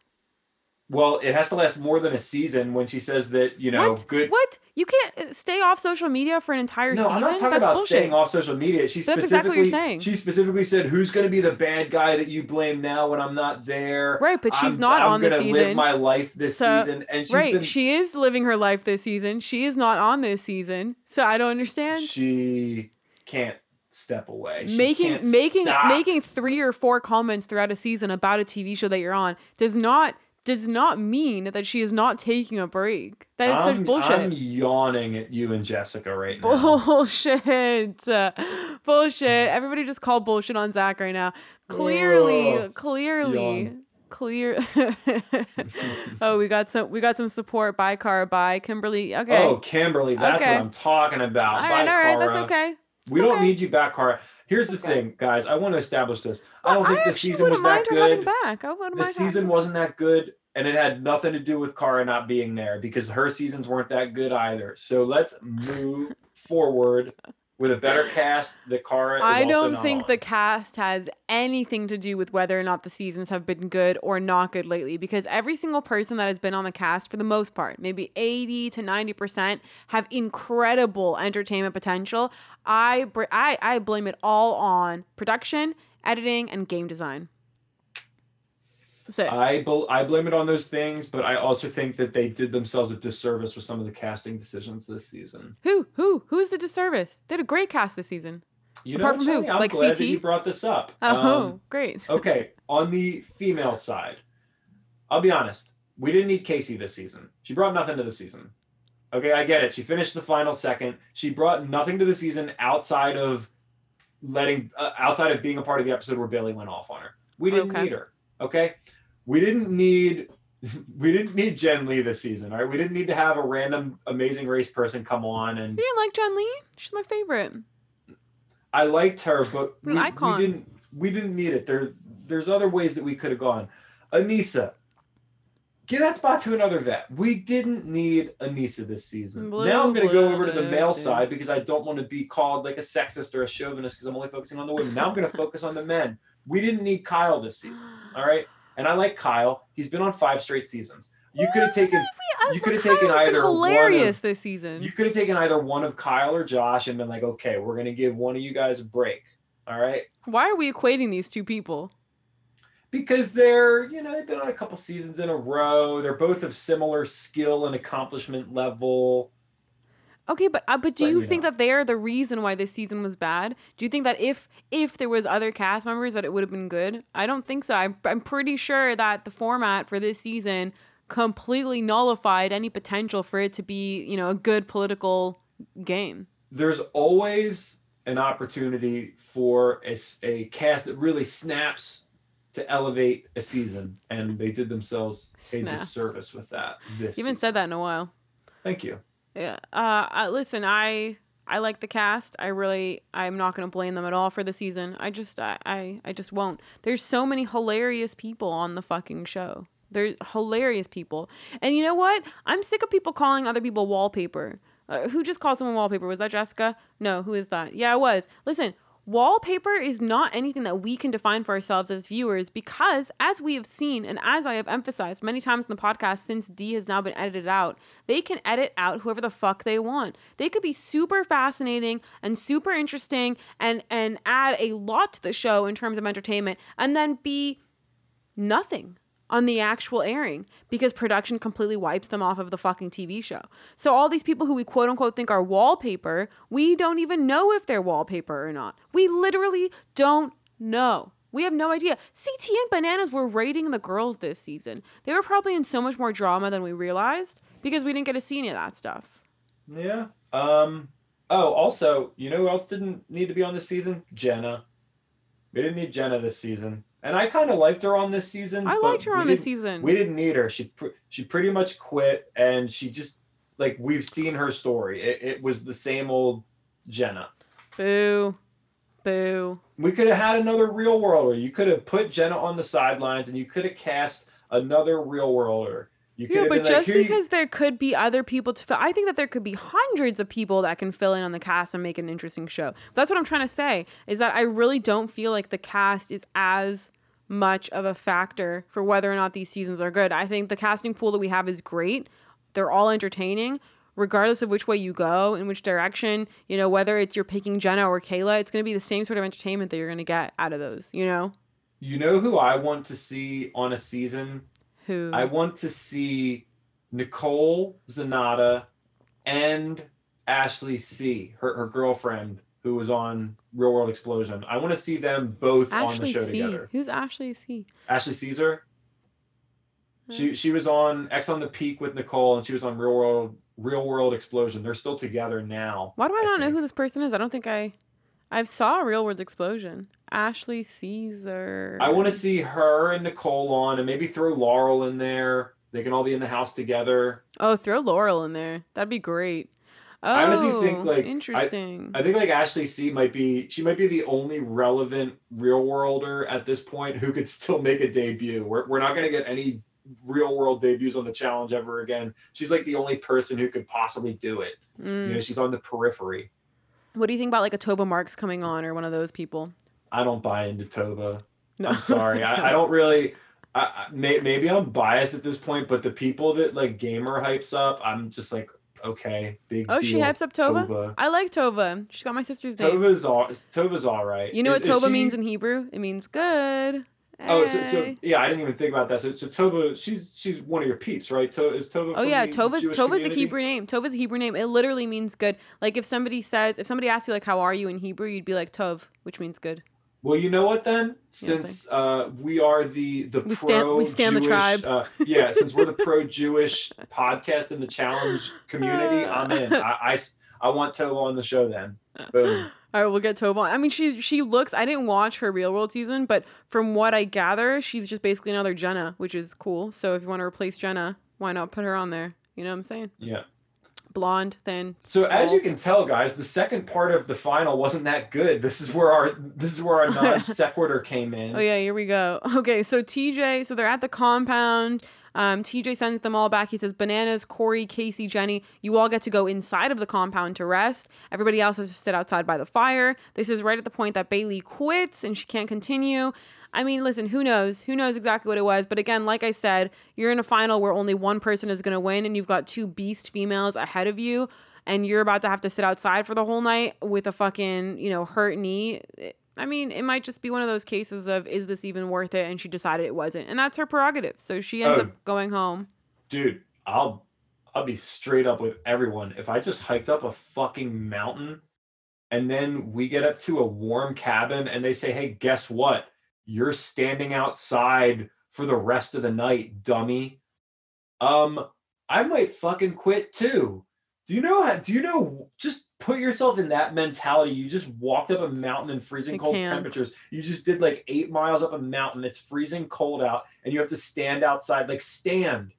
B: Well, it has to last more than a season when she says that, you know,
A: what?
B: good.
A: What? You can't uh, stay off social media for an entire
B: No,
A: season?
B: I'm not talking
A: That's
B: about
A: bullshit.
B: staying off social media. She
A: That's
B: specifically,
A: exactly what you're saying.
B: she specifically said, "Who's going to be the bad guy that you blame now when I'm not there?"
A: Right, but she's
B: I'm,
A: not
B: I'm
A: on the season.
B: live my life this
A: So-
B: season, and she's
A: right.
B: been.
A: She is living her life this season. She is not on this season. So I don't understand.
B: she can't step away. She
A: making making
B: stop.
A: making three or four comments throughout a season about a TV show that you're on does not does not mean that she is not taking a break. That is
B: I'm,
A: such bullshit.
B: I'm yawning at you and Jessica right now.
A: Bullshit. Bullshit. Everybody just call bullshit on Zach right now. Clearly,
B: Ugh.
A: clearly,
B: Yawn.
A: clear. oh, we got some. We got some support by car, by Kimberly. Okay.
B: Oh, Kimberly, that's
A: Okay.
B: what I'm talking about.
A: all
B: By
A: right. All right. That's
B: Cara.
A: okay.
B: We
A: It's
B: don't need you back, Cara. Here's the
A: Okay.
B: thing, guys. I want to establish this. I don't
A: Well,
B: think the season was that good.
A: back. I wouldn't
B: The season
A: having-
B: wasn't that good, and it had nothing to do with Cara not being there because her seasons weren't that good either. So let's move forward with a better cast the Cara is
A: I don't think
B: on.
A: the cast has anything to do with whether or not the seasons have been good or not good lately because every single person that has been on the cast for the most part, maybe 80 to 90% have incredible entertainment potential. I br- I I blame it all on production, editing and game design. It.
B: I bel I blame it on those things, but I also think that they did themselves a disservice with some of the casting decisions this season.
A: who who who's the disservice? They had a great cast this season.
B: You
A: Apart
B: know,
A: from who?
B: I'm
A: Like
B: glad that
A: CT?
B: you brought this up.
A: Oh,
B: Um,
A: great.
B: okay, on the female side, I'll be honest. We didn't need Kaycee this season. She brought nothing to the season. Okay, I get it. She finished the final second. She brought nothing to the season outside of letting, uh, outside of being a part of the episode where Bayleigh went off on her. We didn't
A: Okay.
B: need her. Okay, we didn't need. We didn't need Jen Lee this season, all right? We didn't need to have a random Amazing Race person come on and
A: You didn't like Jen Lee? She's my favorite.
B: I liked her, but we, we didn't we didn't need it. There there's other ways that we could have gone. Aneesa, give that spot to another vet. We didn't need Aneesa this season.
A: Blue
B: now I'm gonna go over to the male
A: dude.
B: side because I don't want to be called like a sexist or a chauvinist because I'm only focusing on the women. Now I'm gonna focus on the men. We didn't need Kyle this season. All right. And I like Kyle. He's been on five straight seasons. You could have taken you could have taken either one of-
A: this season.
B: you could have taken either one of Kyle or Josh and been like, okay, we're gonna give one of you guys a break. All right.
A: Why are we equating these two people?
B: because they're you know they've been on a couple seasons in a row they're both of similar skill and accomplishment level
A: Okay, but uh, but do you
B: you
A: think
B: know.
A: that they are the reason why this season was bad? Do you think that if if there was other cast members that it would have been good? I don't think so. I'm, I'm pretty sure that the format for this season completely nullified any potential for it to be you know a good political game.
B: there's always an opportunity for a, a cast that really snaps to elevate a season and they did themselves a
A: Snap.
B: disservice with that this
A: You haven't
B: season.
A: said that in a while.
B: thank you
A: Yeah. Uh, listen, I I like the cast. I really I'm not gonna blame them at all for the season. I just I I, I just won't. There's so many hilarious people on the fucking show. They're hilarious people. And you know what? I'm sick of people calling other people wallpaper. Uh, who just called someone wallpaper? Was that Jessica? No, who is that? Yeah, it was. Listen, wallpaper is not anything that we can define for ourselves as viewers because, as we have seen and as I have emphasized many times in the podcast since D has now been edited out, they can edit out whoever the fuck they want. They could be super fascinating and super interesting and and add a lot to the show in terms of entertainment and then be nothing on the actual airing because production completely wipes them off of the fucking TV show. So all these people who we quote unquote think are wallpaper, we don't even know if they're wallpaper or not. We literally don't know. We have no idea. CT and Bananas were rating the girls this season. They were probably in so much more drama than we realized because we didn't get to see any of that stuff.
B: yeah um oh also you know who else didn't need to be on this season jenna we didn't need jenna this season and i kind of liked her on this season
A: I liked her on this season.
B: We didn't need her. She pr- she pretty much quit, and she just like we've seen her story. It, it was the same old Jenna.
A: Boo. Boo.
B: We could have had another real worlder. You could have put Jenna on the sidelines, and you could have cast another real worlder. You
A: Yeah, but
B: like,
A: just
B: you-"
A: because there could be other people to fill, I think that there could be hundreds of people that can fill in on the cast and make an interesting show. That's what I'm trying to say is that I really don't feel like the cast is as much of a factor for whether or not these seasons are good. I think the casting pool that we have is great. They're all entertaining, regardless of which way you go, in which direction, you know, whether it's you're picking Jenna or Kayla, it's going to be the same sort of entertainment that you're going to get out of those, you know?
B: You know who I want to see on a season?
A: Who?
B: I want to see Nicole Zanatta and Ashley C, her, her girlfriend who was on Real World Explosion. I want to see them both on the show
A: C.
B: together.
A: Who's Ashley C?
B: Ashley Caesar.
A: Uh.
B: She she was on Ex on the Beach with Nicole, and she was on Real World Real World Explosion. They're still together now.
A: Why do I
B: I
A: not know who this person is? I don't think I. I saw Real World Explosion. Ashley Caesar.
B: I want to see her and Nicole on, and maybe throw Laurel in there. They can all be in the house together.
A: Oh, throw Laurel in there. That'd be great. Oh,
B: I honestly think, like, I-
A: interesting.
B: I think like Ashley C might be she might be the only relevant real worlder at this point who could still make a debut. We're we're not gonna get any real world debuts on the challenge ever again. She's like the only person who could possibly do it.
A: Mm.
B: You know, she's on the periphery.
A: What do you think about like a Tova Marks coming on or one of those people?
B: I don't buy into Tova.
A: No,
B: I'm sorry. I, I don't really. I, I, may, maybe I'm biased at this point, but the people that like gamer hypes up, I'm just like, okay, big.
A: Oh, she hypes up Tova?
B: Tova.
A: I like Tova. She's got my sister's name.
B: Tova's all. Tova's all right.
A: You know
B: Is-
A: what
B: is
A: Toba
B: she-
A: means in Hebrew? It means good.
B: Oh, so, so yeah, I didn't even think about that. So, so Tova, she's she's one of your peeps, right? To, is Tova?
A: Oh yeah,
B: the
A: Tova's
B: Jewish
A: Tova's a? Hebrew name. Tova's a Hebrew name. It literally means good. Like if somebody says, if somebody asks you like, "How are you?" in Hebrew, you'd be like Tov, which means good.
B: Well, you know what then? Since uh, we are the the
A: We
B: pro
A: we stand the tribe.
B: Uh, yeah, since we're the pro Jewish podcast in the challenge community, I'm in. I, I I want Tova on the show then. Boom.
A: All right, we'll get Tova. on. I mean, she she looks. I didn't watch her Real World season, but from what I gather, she's just basically another Jenna, which is cool. So if you want to replace Jenna, why not put her on there? You know what I'm saying?
B: Yeah.
A: Blonde, thin.
B: So as you can tell, guys, the second part of the final wasn't that good. This is where our this is where our non sequitur came in.
A: Oh yeah, here we go. Okay, so TJ, so they're at the compound. Um, TJ sends them all back. He says, "Bananas, Cory, Kaycee, Jenny, you all get to go inside of the compound to rest. Everybody else has to sit outside by the fire." This is right at the point that Bayleigh quits and she can't continue. I mean, listen, who knows? Who knows exactly what it was? But again, like I said, you're in a final where only one person is going to win, and you've got two beast females ahead of you, and you're about to have to sit outside for the whole night with a fucking, you know, hurt knee. I mean, it might just be one of those cases of is this even worth it? And she decided it wasn't, and that's her prerogative. So she ends
B: Oh.
A: up going home.
B: dude i'll i'll be straight up with everyone if i just hiked up a fucking mountain and then we get up to a warm cabin and they say hey guess what you're standing outside for the rest of the night dummy um i might fucking quit too do you know how do you know just put yourself in that mentality you just walked up a mountain in freezing
A: I
B: cold
A: can't.
B: temperatures you just did like eight miles up a mountain it's freezing cold out and you have to stand outside like stand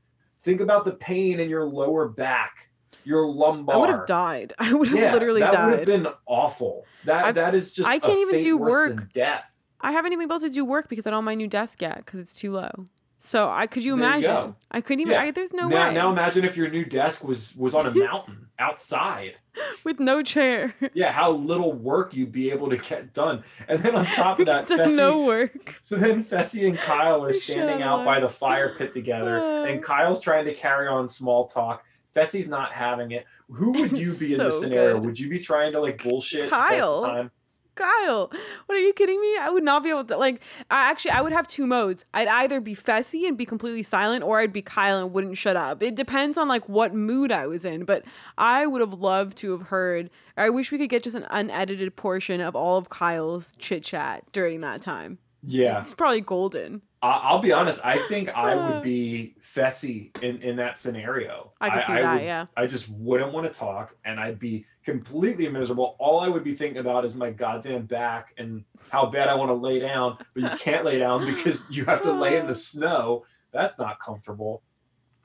B: think about the pain in your lower back your lumbar
A: I would have died. I would have
B: yeah,
A: literally
B: that would have been awful that
A: I-
B: that is just
A: I
B: a
A: can't even do work.
B: death
A: I haven't even been able to do work because I don't have my new desk yet because it's too low. So I could you
B: There you
A: imagine?
B: go.
A: I couldn't even.
B: Yeah.
A: I, there's no
B: now,
A: way
B: now imagine if your new desk was was on a mountain outside
A: with no chair.
B: yeah how little work you'd be able to get done and then on top of that Fessy,
A: no work.
B: so then Fessy and Kyle are standing out by the fire pit together and
A: Uh.
B: Kyle's trying to carry on small talk Fessy's not having it who would you be in this scenario
A: good.
B: would you be trying to like bullshit the rest of
A: Kyle. Kyle, what are you kidding me? I would not be able to like. I actually I would have two modes. I'd either be Fessy and be completely silent, or I'd be Kyle and wouldn't shut up. It depends on like what mood I was in. But I would have loved to have heard. I wish we could get just an unedited portion of all of Kyle's chit chat during that time.
B: yeah
A: It's probably golden.
B: I- I'll be honest. I think I would be Fessy in, in that scenario.
A: I can see that,
B: would-
A: yeah.
B: I just wouldn't want to talk, and I'd be completely miserable. All I would be thinking about is my goddamn back and how bad I want to lay down, but you can't lay down because you have to lay in the snow. That's not comfortable.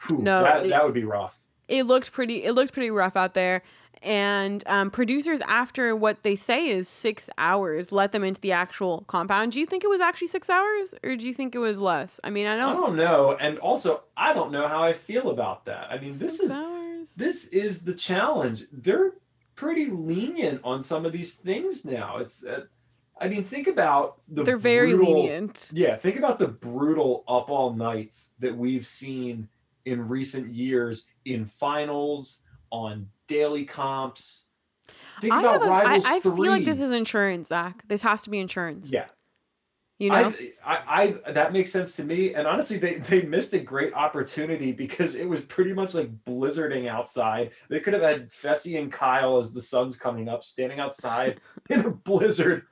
B: Whew,
A: No,
B: that,
A: it-
B: that would be rough.
A: it looked pretty it looked pretty rough out there and um, producers after what they say is six hours let them into the actual compound do you think it was actually six hours or do you think it was less i mean i don't
B: I
A: don't
B: know, and also I don't know how I feel about that. I mean, this is
A: hours?
B: this is the challenge. They're pretty lenient on some of these things now. It's uh, I mean, think about the
A: They're very
B: brutal-
A: lenient.
B: Yeah, think about the brutal up all nights that we've seen in recent years in finals, on daily comps. Think
A: I,
B: about
A: I,
B: Rivals
A: I
B: 3.
A: feel like this is insurance, Zach. This has to be insurance.
B: Yeah,
A: You know?
B: I, I, I, that makes sense to me. And honestly, they, they missed a great opportunity because it was pretty much like blizzarding outside. They could have had Fessy and Kyle as the sun's coming up, standing outside in a blizzard,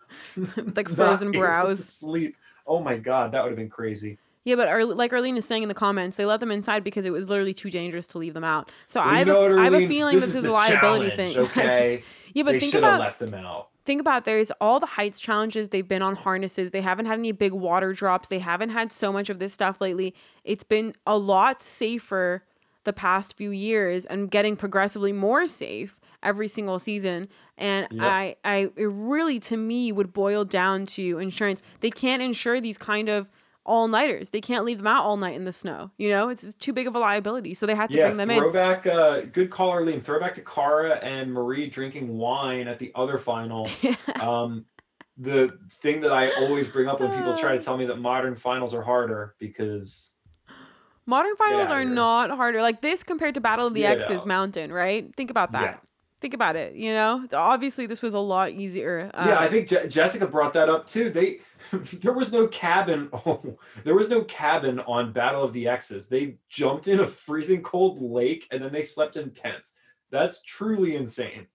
A: like frozen brows.
B: sleep. Oh my god, that would have been crazy.
A: Yeah, but Arle- like Arlene is saying in the comments, they let them inside because it was literally too dangerous to leave them out. So I have, a,
B: what,
A: I have a feeling this,
B: is
A: is a liability thing.
B: Okay,
A: yeah, but
B: they
A: think
B: have
A: about
B: left him out.
A: Think about there's all the heights challenges they've been on harnesses they haven't had any big water drops they haven't had so much of this stuff lately. It's been a lot safer the past few years and getting progressively more safe every single season. And
B: Yep.
A: i i it really to me would boil down to insurance. They can't insure these kind of all nighters they can't leave them out all night in the snow you know it's, it's too big of a liability so they had to
B: Yeah,
A: bring them in Yeah,
B: throwback. Uh, good call, Arlene. Throwback to Cara and Marie drinking wine at the other final. um, the thing that I always bring up when people try to tell me that modern finals are harder because
A: Modern finals are not harder. Like this compared to Battle of the
B: Get
A: X's
B: out.
A: Mountain, right? Think about that.
B: Yeah.
A: Think about it. You know, obviously this was a lot easier.
B: yeah, I
A: Um,
B: think Je- Jessica brought that up too. They there was no cabin. Oh, there was no cabin on Battle of the X's. They jumped in a freezing cold lake and then they slept in tents. That's truly insane.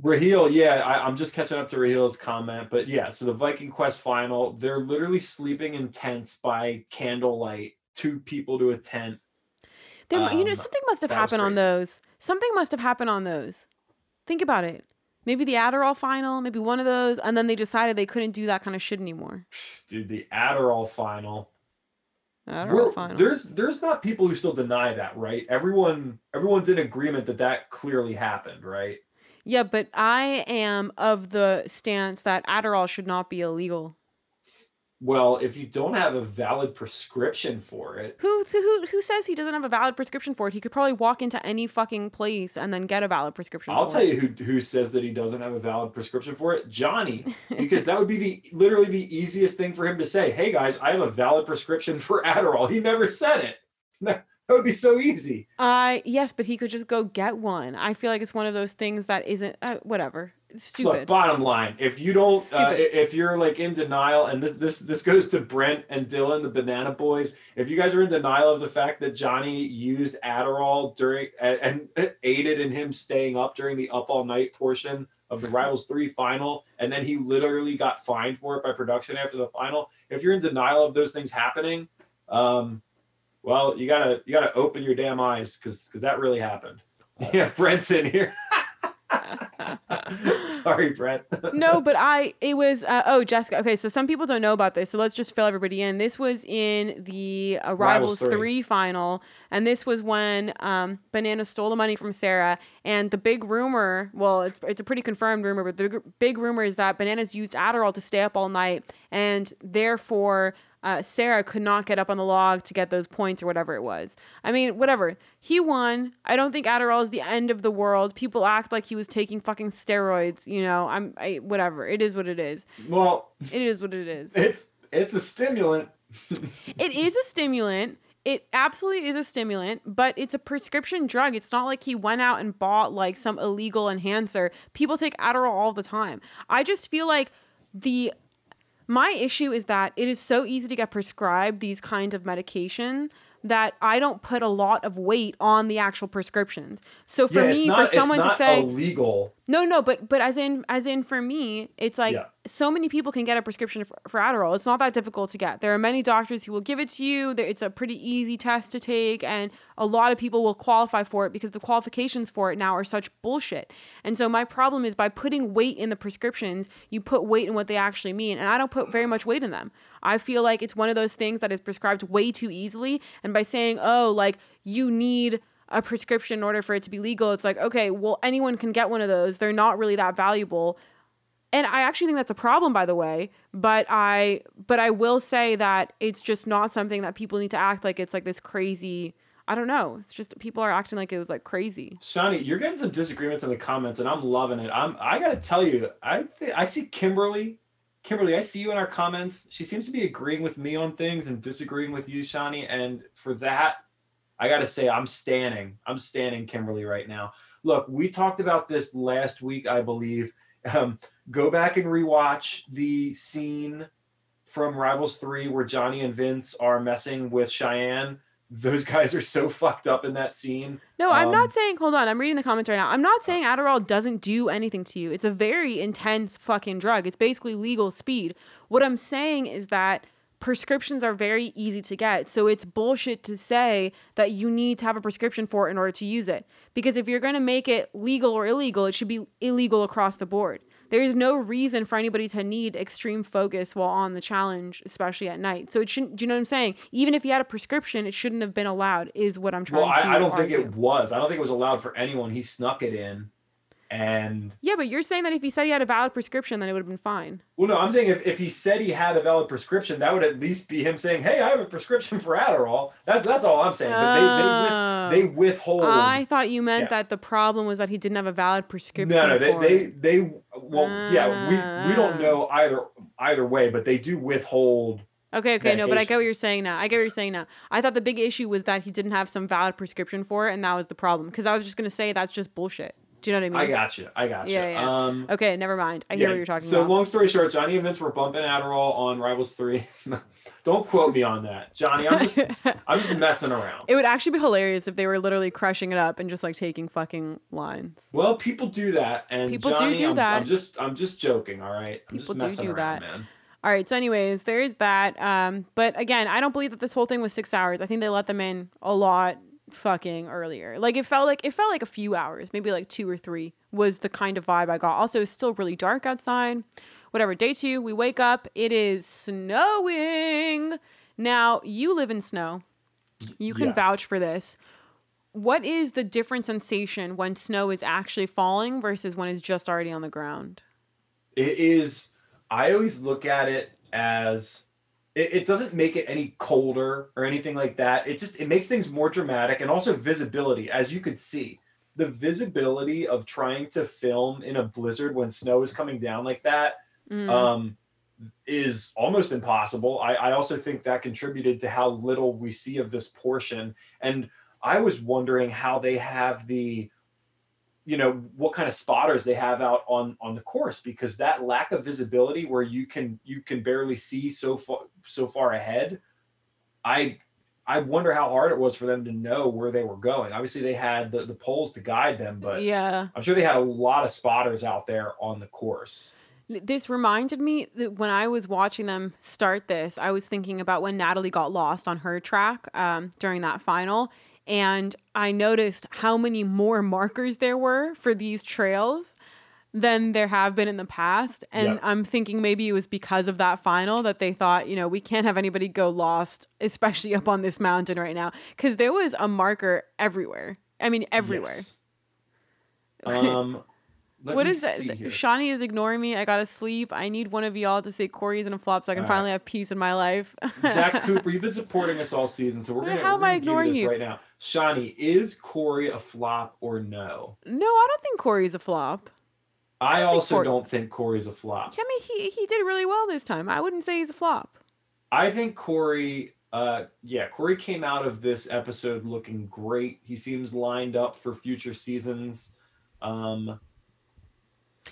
B: Raheel, yeah, I, I'm just catching up to Raheel's comment, but yeah, so the Viking Quest final, they're literally sleeping in tents by candlelight, two people to a tent.
A: there, you know,
B: um,
A: something must have happened on those. Something must have happened on those. Think about it. Maybe the Adderall final, maybe one of those, and then they decided they couldn't do that kind of shit anymore.
B: Dude, the Adderall final.
A: Adderall
B: We're-
A: final.
B: There's there's not people who still deny that, right? Everyone everyone's in agreement that that clearly happened, right?
A: Yeah, but I am of the stance that Adderall should not be illegal.
B: Well, if you don't have a valid prescription for it,
A: Who who who says he doesn't have a valid prescription for it? He could probably walk into any fucking place and then get a valid prescription.
B: I'll tell
A: it.
B: you who who says that he doesn't have a valid prescription for it, Johnny, because that would be the literally the easiest thing for him to say. Hey guys, I have a valid prescription for Adderall. He never said it. That would be so easy.
A: Uh yes, but he could just go get one. I feel like it's one of those things that isn't uh, whatever. It's
B: Look, bottom line, if you don't, uh, if you're like in denial, and this this this goes to Brent and Dylan, the Banana Boys. If you guys are in denial of the fact that Johnny used Adderall during and, and aided in him staying up during the up all night portion of the Rivals Three final, and then he literally got fined for it by production after the final. If you're in denial of those things happening, um, well, you gotta you gotta open your damn eyes because because that really happened. Yeah, Brent's in here. Sorry, Brett.
A: no, but I it was uh, oh Jessica. Okay, so some people don't know about this, so let's just fill everybody in. This was in the uh, Rivals
B: Rivals three.
A: three final, and this was when um, Banana stole the money from Sarah. And the big rumor, well, it's it's a pretty confirmed rumor, but the big rumor is that Bananas used Adderall to stay up all night, and therefore. Uh, Sarah could not get up on the log to get those points or whatever it was. I mean, whatever. He won. I don't think Adderall is the end of the world. People act like he was taking fucking steroids. You know, I'm I, whatever. It is what it is.
B: Well,
A: It is what it is.
B: it's it's a stimulant.
A: It is a stimulant. It absolutely is a stimulant, but it's a prescription drug. It's not like he went out and bought like some illegal enhancer. People take Adderall all the time. I just feel like the my issue is that it is so easy to get prescribed these kinds of medication that I don't put a lot of weight on the actual prescriptions. So for
B: yeah,
A: me,
B: not,
A: for someone to say
B: illegal.
A: No, no, but but as in as in for me, it's like
B: Yeah.
A: so many people can get a prescription for, for Adderall. It's not that difficult to get. There are many doctors who will give it to you. It's a pretty easy test to take, and a lot of people will qualify for it because the qualifications for it now are such bullshit. And so my problem is by putting weight in the prescriptions, you put weight in what they actually mean, and I don't put very much weight in them. I feel like it's one of those things that is prescribed way too easily, and by saying, oh, like you need a prescription in order for it to be legal. It's like, okay, well, anyone can get one of those. They're not really that valuable. And I actually think that's a problem, by the way. But I, but I will say that it's just not something that people need to act like it's like this crazy. I don't know. It's just people are acting like it was like crazy.
B: Shanni, you're getting some disagreements in the comments, and I'm loving it. I'm I gotta tell you, I th- I see Kimberly. Kimberly, I see you in our comments. She seems to be agreeing with me on things and disagreeing with you, Shanni. And for that, I got to say, I'm standing. I'm standing Kimberly right now. Look, we talked about this last week, I believe. Um, go back and rewatch the scene from Rivals 3 where Johnny and Vince are messing with Cheyenne. Those guys are so fucked up in that scene.
A: No, I'm
B: Um,
A: not saying. Hold on, I'm reading the comments right now. I'm not saying Adderall doesn't do anything to you. It's a very intense fucking drug. It's basically legal speed. What I'm saying is that prescriptions are very easy to get. So it's bullshit to say that you need to have a prescription for it in order to use it. Because if you're going to make it legal or illegal, it should be illegal across the board. There is no reason for anybody to need extreme focus while on the challenge, especially at night. So it shouldn't. Do you know what I'm saying? Even if you had a prescription, it shouldn't have been allowed. Is what I'm trying
B: Well,
A: to.
B: I, I don't think it was. I don't think it was allowed for anyone. He snuck it in. And
A: Yeah, but you're saying that if he said he had a valid prescription, then it would have been fine.
B: well, no, I'm saying if, if he said he had a valid prescription, that would at least be him saying, "Hey, I have a prescription for Adderall." That's that's all I'm saying. But
A: Oh.
B: they they, with, they withhold.
A: I thought you meant
B: Yeah.
A: that the problem was that he didn't have a valid prescription.
B: no, no, they, they they well, yeah, we we don't
A: Ah.
B: know either either way, but they do withhold.
A: Okay, okay, no, but I get what you're saying now. I get what you're saying now. I thought the big issue was that he didn't have some valid prescription for it, and that was the problem. Because I was just gonna say that's just bullshit. Do you know what I mean?
B: I got you. I got you.
A: Yeah, yeah.
B: Um,
A: Okay, never mind. I hear
B: yeah,
A: what you're talking
B: so
A: about.
B: So long story short, Johnny and Vince were bumping Adderall on Rivals Three. don't quote me on that, Johnny. I'm just I'm just messing around.
A: it would actually be hilarious if they were literally crushing it up and just like taking fucking lines.
B: Well, people do that, and
A: People do
B: Johnny,
A: do
B: I'm,
A: that.
B: I'm just, I'm just joking. All right, I'm
A: People do
B: just messing
A: do
B: around,
A: that.
B: man.
A: All right. So, anyways, there is that. Um, but again, I don't believe that this whole thing was six hours. I think they let them in a lot fucking earlier. Like it felt like it felt like a few hours, maybe like two or three was the kind of vibe I got. Also, it's still really dark outside. Whatever. Day two, we wake up. It is snowing. Now you live in snow. You can
B: Yes.
A: vouch for this. What is the different sensation when snow is actually falling versus when it's just already on the ground?
B: It is. I always look at it as it, it doesn't make it any colder or anything like that. It just it makes things more dramatic and also visibility, as you could see. The visibility of trying to film in a blizzard when snow is coming down like that
A: Mm.
B: um, is almost impossible. I, I also think that contributed to how little we see of this portion. And I was wondering how they have the, you know, what kind of spotters they have out on on the course because that lack of visibility where you can you can barely see so far so far ahead. I I wonder how hard it was for them to know where they were going. Obviously, they had the, the poles to guide them, but
A: yeah.
B: I'm sure they had a lot of spotters out there on the course.
A: This reminded me that when I was watching them start this, I was thinking about when Natalie got lost on her track um, during that final. And I noticed how many more markers there were for these trails than there have been in the past. And
B: Yep.
A: I'm thinking maybe it was because of that final that they thought, you know, we can't have anybody go lost, especially up on this mountain right now. Because there was a marker everywhere. I mean, everywhere.
B: Yes. Um, let
A: What is that?
B: here.
A: Shanni is ignoring me. I gotta sleep. I need one of y'all to say Cory's in a flop so I can
B: All right.
A: finally have peace in my life.
B: Zach Cooper, you've been supporting us all season, so we're gonna,
A: how
B: we're
A: am I
B: gonna you
A: ignoring
B: this
A: you?
B: right now. Shanni, is Cory a flop or no?
A: no, I don't think Cory's a flop.
B: I,
A: don't think
B: also
A: Cory-
B: don't think Cory's a flop.
A: I mean, he he did really well this time. I wouldn't say he's a flop.
B: I think Cory, uh, yeah, Cory came out of this episode looking great. He seems lined up for future seasons. Um,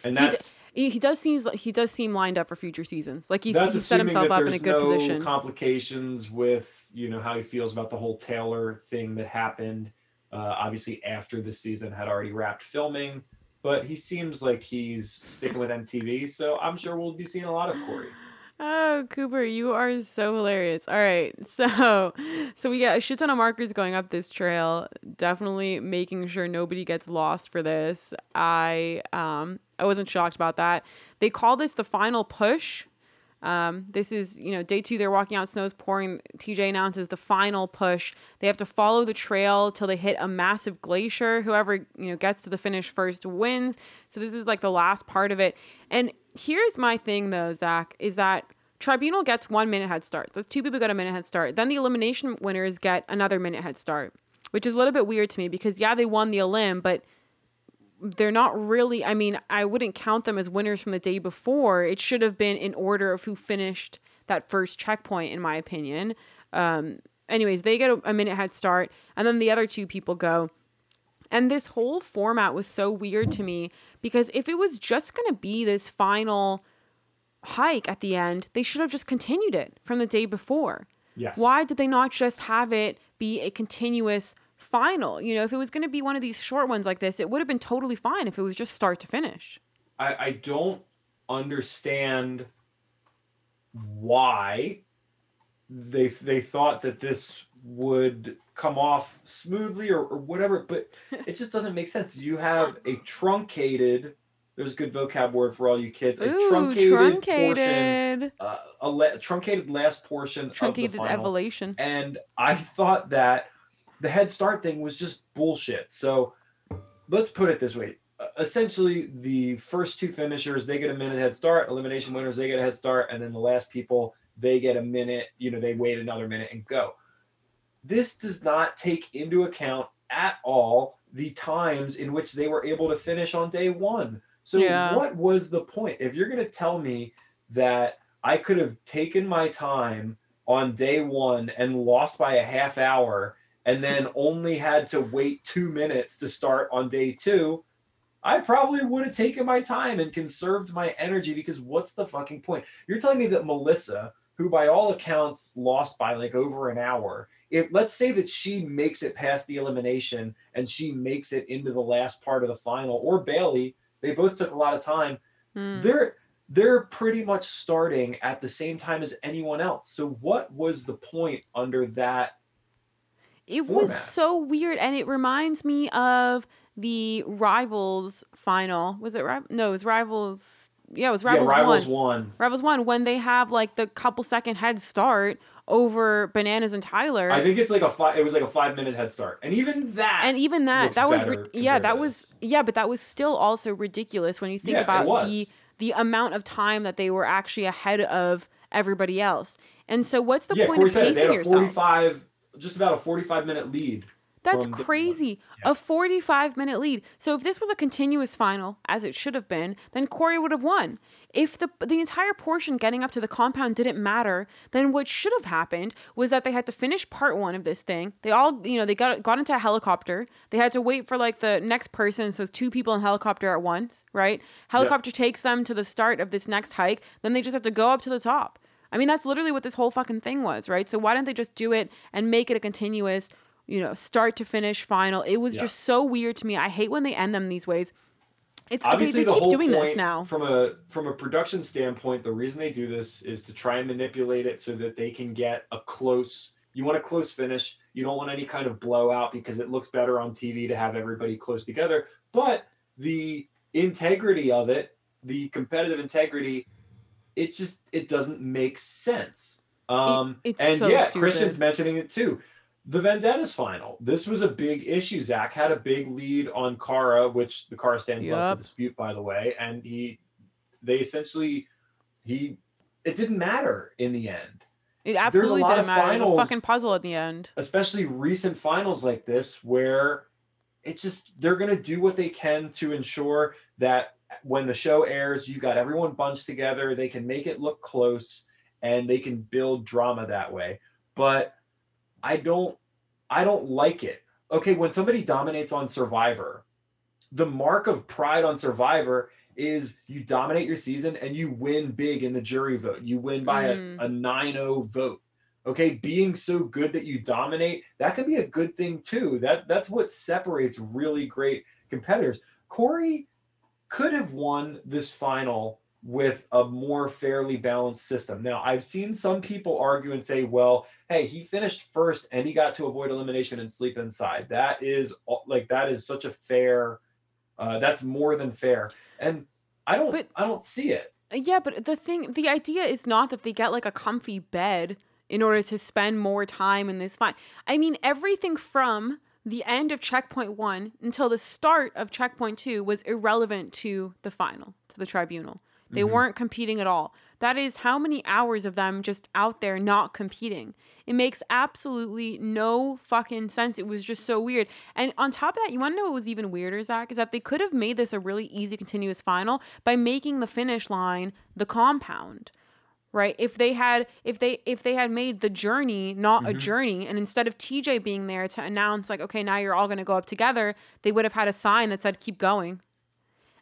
B: and
A: He d-
B: that's
A: He, does seem he does seem lined up for future seasons. Like he's he set himself up in a
B: there's
A: good
B: no
A: position.
B: complications with you know how he feels about the whole Taylor thing that happened. Uh, obviously, after the season had already wrapped filming, but he seems like he's sticking with MTV, so I'm sure we'll be seeing a lot of Cory.
A: Oh, Cooper, you are so hilarious. All right. So so we got a shit ton of markers going up this trail. Definitely making sure nobody gets lost for this. I um I wasn't shocked about that. They call this the final push. Um, this is, you know, day two, they're walking out, snow's pouring. TJ announces the final push. They have to follow the trail till they hit a massive glacier. Whoever, you know, gets to the finish first wins. So this is like the last part of it. And here's my thing though, Zach, is that Tribunal gets one minute head start. Those two people get a minute head start. Then the elimination winners get another minute head start, which is a little bit weird to me because yeah, they won the elim, but they're not really I mean, I wouldn't count them as winners from the day before. It should have been in order of who finished that first checkpoint in my opinion. Um anyways, they get a, a minute head start and then the other two people go. And this whole format was so weird to me because if it was just going to be this final hike at the end, they should have just continued it from the day before.
B: Yes.
A: Why did they not just have it be a continuous final? You know, if it was going to be one of these short ones like this, it would have been totally fine if it was just start to finish.
B: I, I don't understand why they they thought that this would come off smoothly or, or whatever, but it just doesn't make sense. You have a truncated there's a good vocab word for all you kids. A
A: Ooh,
B: truncated, portion, uh, a la- truncated last portion
A: Truncated
B: of the final.
A: evolution.
B: and I thought that the head start thing was just bullshit. So let's put it this way: essentially, the first two finishers they get a minute head start. Elimination winners they get a head start, and then the last people they get a minute. You know, they wait another minute and go. This does not take into account at all the times in which they were able to finish on day one. So
A: Yeah.
B: what was the point? If you're going to tell me that I could have taken my time on day one and lost by a half hour and then only had to wait two minutes to start on day two, I probably would have taken my time and conserved my energy because what's the fucking point? You're telling me that Melissa, who by all accounts lost by like over an hour, if let's say that she makes it past the elimination and she makes it into the last part of the final, or Bailey, they both took a lot of time
A: Hmm.
B: they're they're pretty much starting at the same time as anyone else. So what was the point under that?
A: It was so weird, and it reminds me of the Rivals final. Was it Rivals? No, it was Rivals. Yeah, it was Rivals,
B: yeah, Rivals
A: one.
B: won.
A: Rivals one when they have like the couple second head start over Bananas and Tyler.
B: I think it's like a five. It was like a five minute head start, and even that.
A: and even that that was ri- yeah that was yeah but that was still also ridiculous when you think
B: Yeah,
A: about the the amount of time that they were actually ahead of everybody else and so what's the
B: yeah,
A: point
B: Cory
A: of
B: said it. They
A: pacing
B: had a
A: yourself
B: forty-five, just about a forty-five minute lead.
A: that's crazy.
B: Yeah.
A: a 45 minute lead. So if this was a continuous final as it should have been then cory would have won. If the the entire portion getting up to the compound didn't matter then what should have happened was that they had to finish part one of this thing. They all you know they got got into a helicopter. They had to wait for like the next person so it's two people in helicopter at once right? Helicopter takes them to the start of this next hike. Then they just have to go up to the top I mean, that's literally what this whole fucking thing was, right? So why didn't they just do it and make it a continuous, you know, start to finish final? It was
B: Yeah.
A: just so weird to me. I hate when they end them these ways. It's they,
B: Obviously,
A: they
B: the
A: keep
B: whole
A: doing
B: point
A: this now.
B: from a from a production standpoint, the reason they do this is to try and manipulate it so that they can get a close. You want a close finish. You don't want any kind of blowout because it looks better on TV to have everybody close together. But the integrity of it, the competitive integrity, it just it doesn't make sense. Um,
A: it's
B: and
A: so
B: yeah,
A: stupid.
B: Christian's mentioning it too. The Vendettas final. This was a big issue. Zach had a big lead on Cara, which the Cara stands love
A: Yup.
B: to dispute, by the way. And he, they essentially, he, it didn't matter in the end.
A: It absolutely didn't matter. It was a
B: finals-
A: fucking puzzle at the end.
B: Especially recent finals like this, where it's just they're gonna do what they can to ensure that when the show airs, you've got everyone bunched together. They can make it look close, and they can build drama that way. But I don't I don't like it. Okay, when somebody dominates on Survivor, the mark of pride on Survivor is you dominate your season and you win big in the jury vote. You win by
A: Mm.
B: a, a 9-0 vote. Okay, being so good that you dominate, that could be a good thing too. That that's what separates really great competitors. Cory could have won this final with a more fairly balanced system. Now, I've seen some people argue and say, well, hey, he finished first and he got to avoid elimination and sleep inside. That is like that is such a fair uh, that's more than fair. And I don't
A: But-
B: I don't see it.
A: Yeah, but the thing, the idea is not that they get like a comfy bed in order to spend more time in this fight. I mean, everything from the end of checkpoint one until the start of checkpoint two was irrelevant to the final, to the tribunal. They mm-hmm. weren't competing at all. That is how many hours of them just out there not competing. It makes absolutely no fucking sense. It was just so weird. And on top of that, you want to know what was even weirder, Zach? Is that they could have made this a really easy continuous final by making the finish line the compound right? If they had if they if they had made the journey not a mm-hmm. journey and instead of tj being there to announce like okay now you're all going to go up together they would have had a sign that said keep going.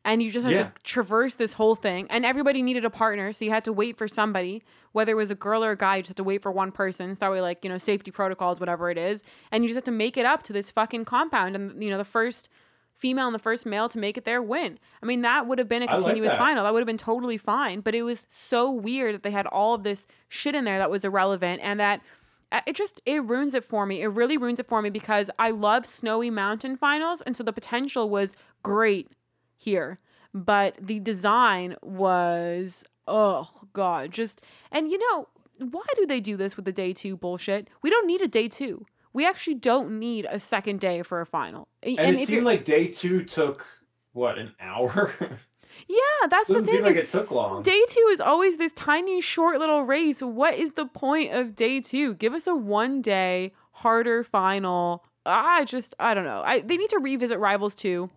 A: And you just had
B: Yeah.
A: to traverse this whole thing. And everybody needed a partner so you had to wait for somebody whether it was a girl or a guy you just had to wait for one person. So that way like you know safety protocols whatever it is. And you just have to make it up to this fucking compound. And you know the first female and the first male to make it there win. I mean that would have been a
B: I like
A: continuous
B: that.
A: final. That would have been totally fine. But it was so weird that they had all of this shit in there that was irrelevant and that uh, it just it ruins it for me. It really ruins it for me because i love snowy mountain finals and so the potential was great here. But the design was oh god just and you know why do they do this with the day two bullshit? We don't need a day two we actually don't need a second day for a final
B: And,
A: and
B: it seemed like day two took what an hour.
A: yeah that's the
B: Doesn't
A: thing
B: seem like it took long.
A: Day two is always this tiny, short little race. What is the point of day two? Give us a one day, harder final. I just, I don't know. I, they need to revisit Rivals 2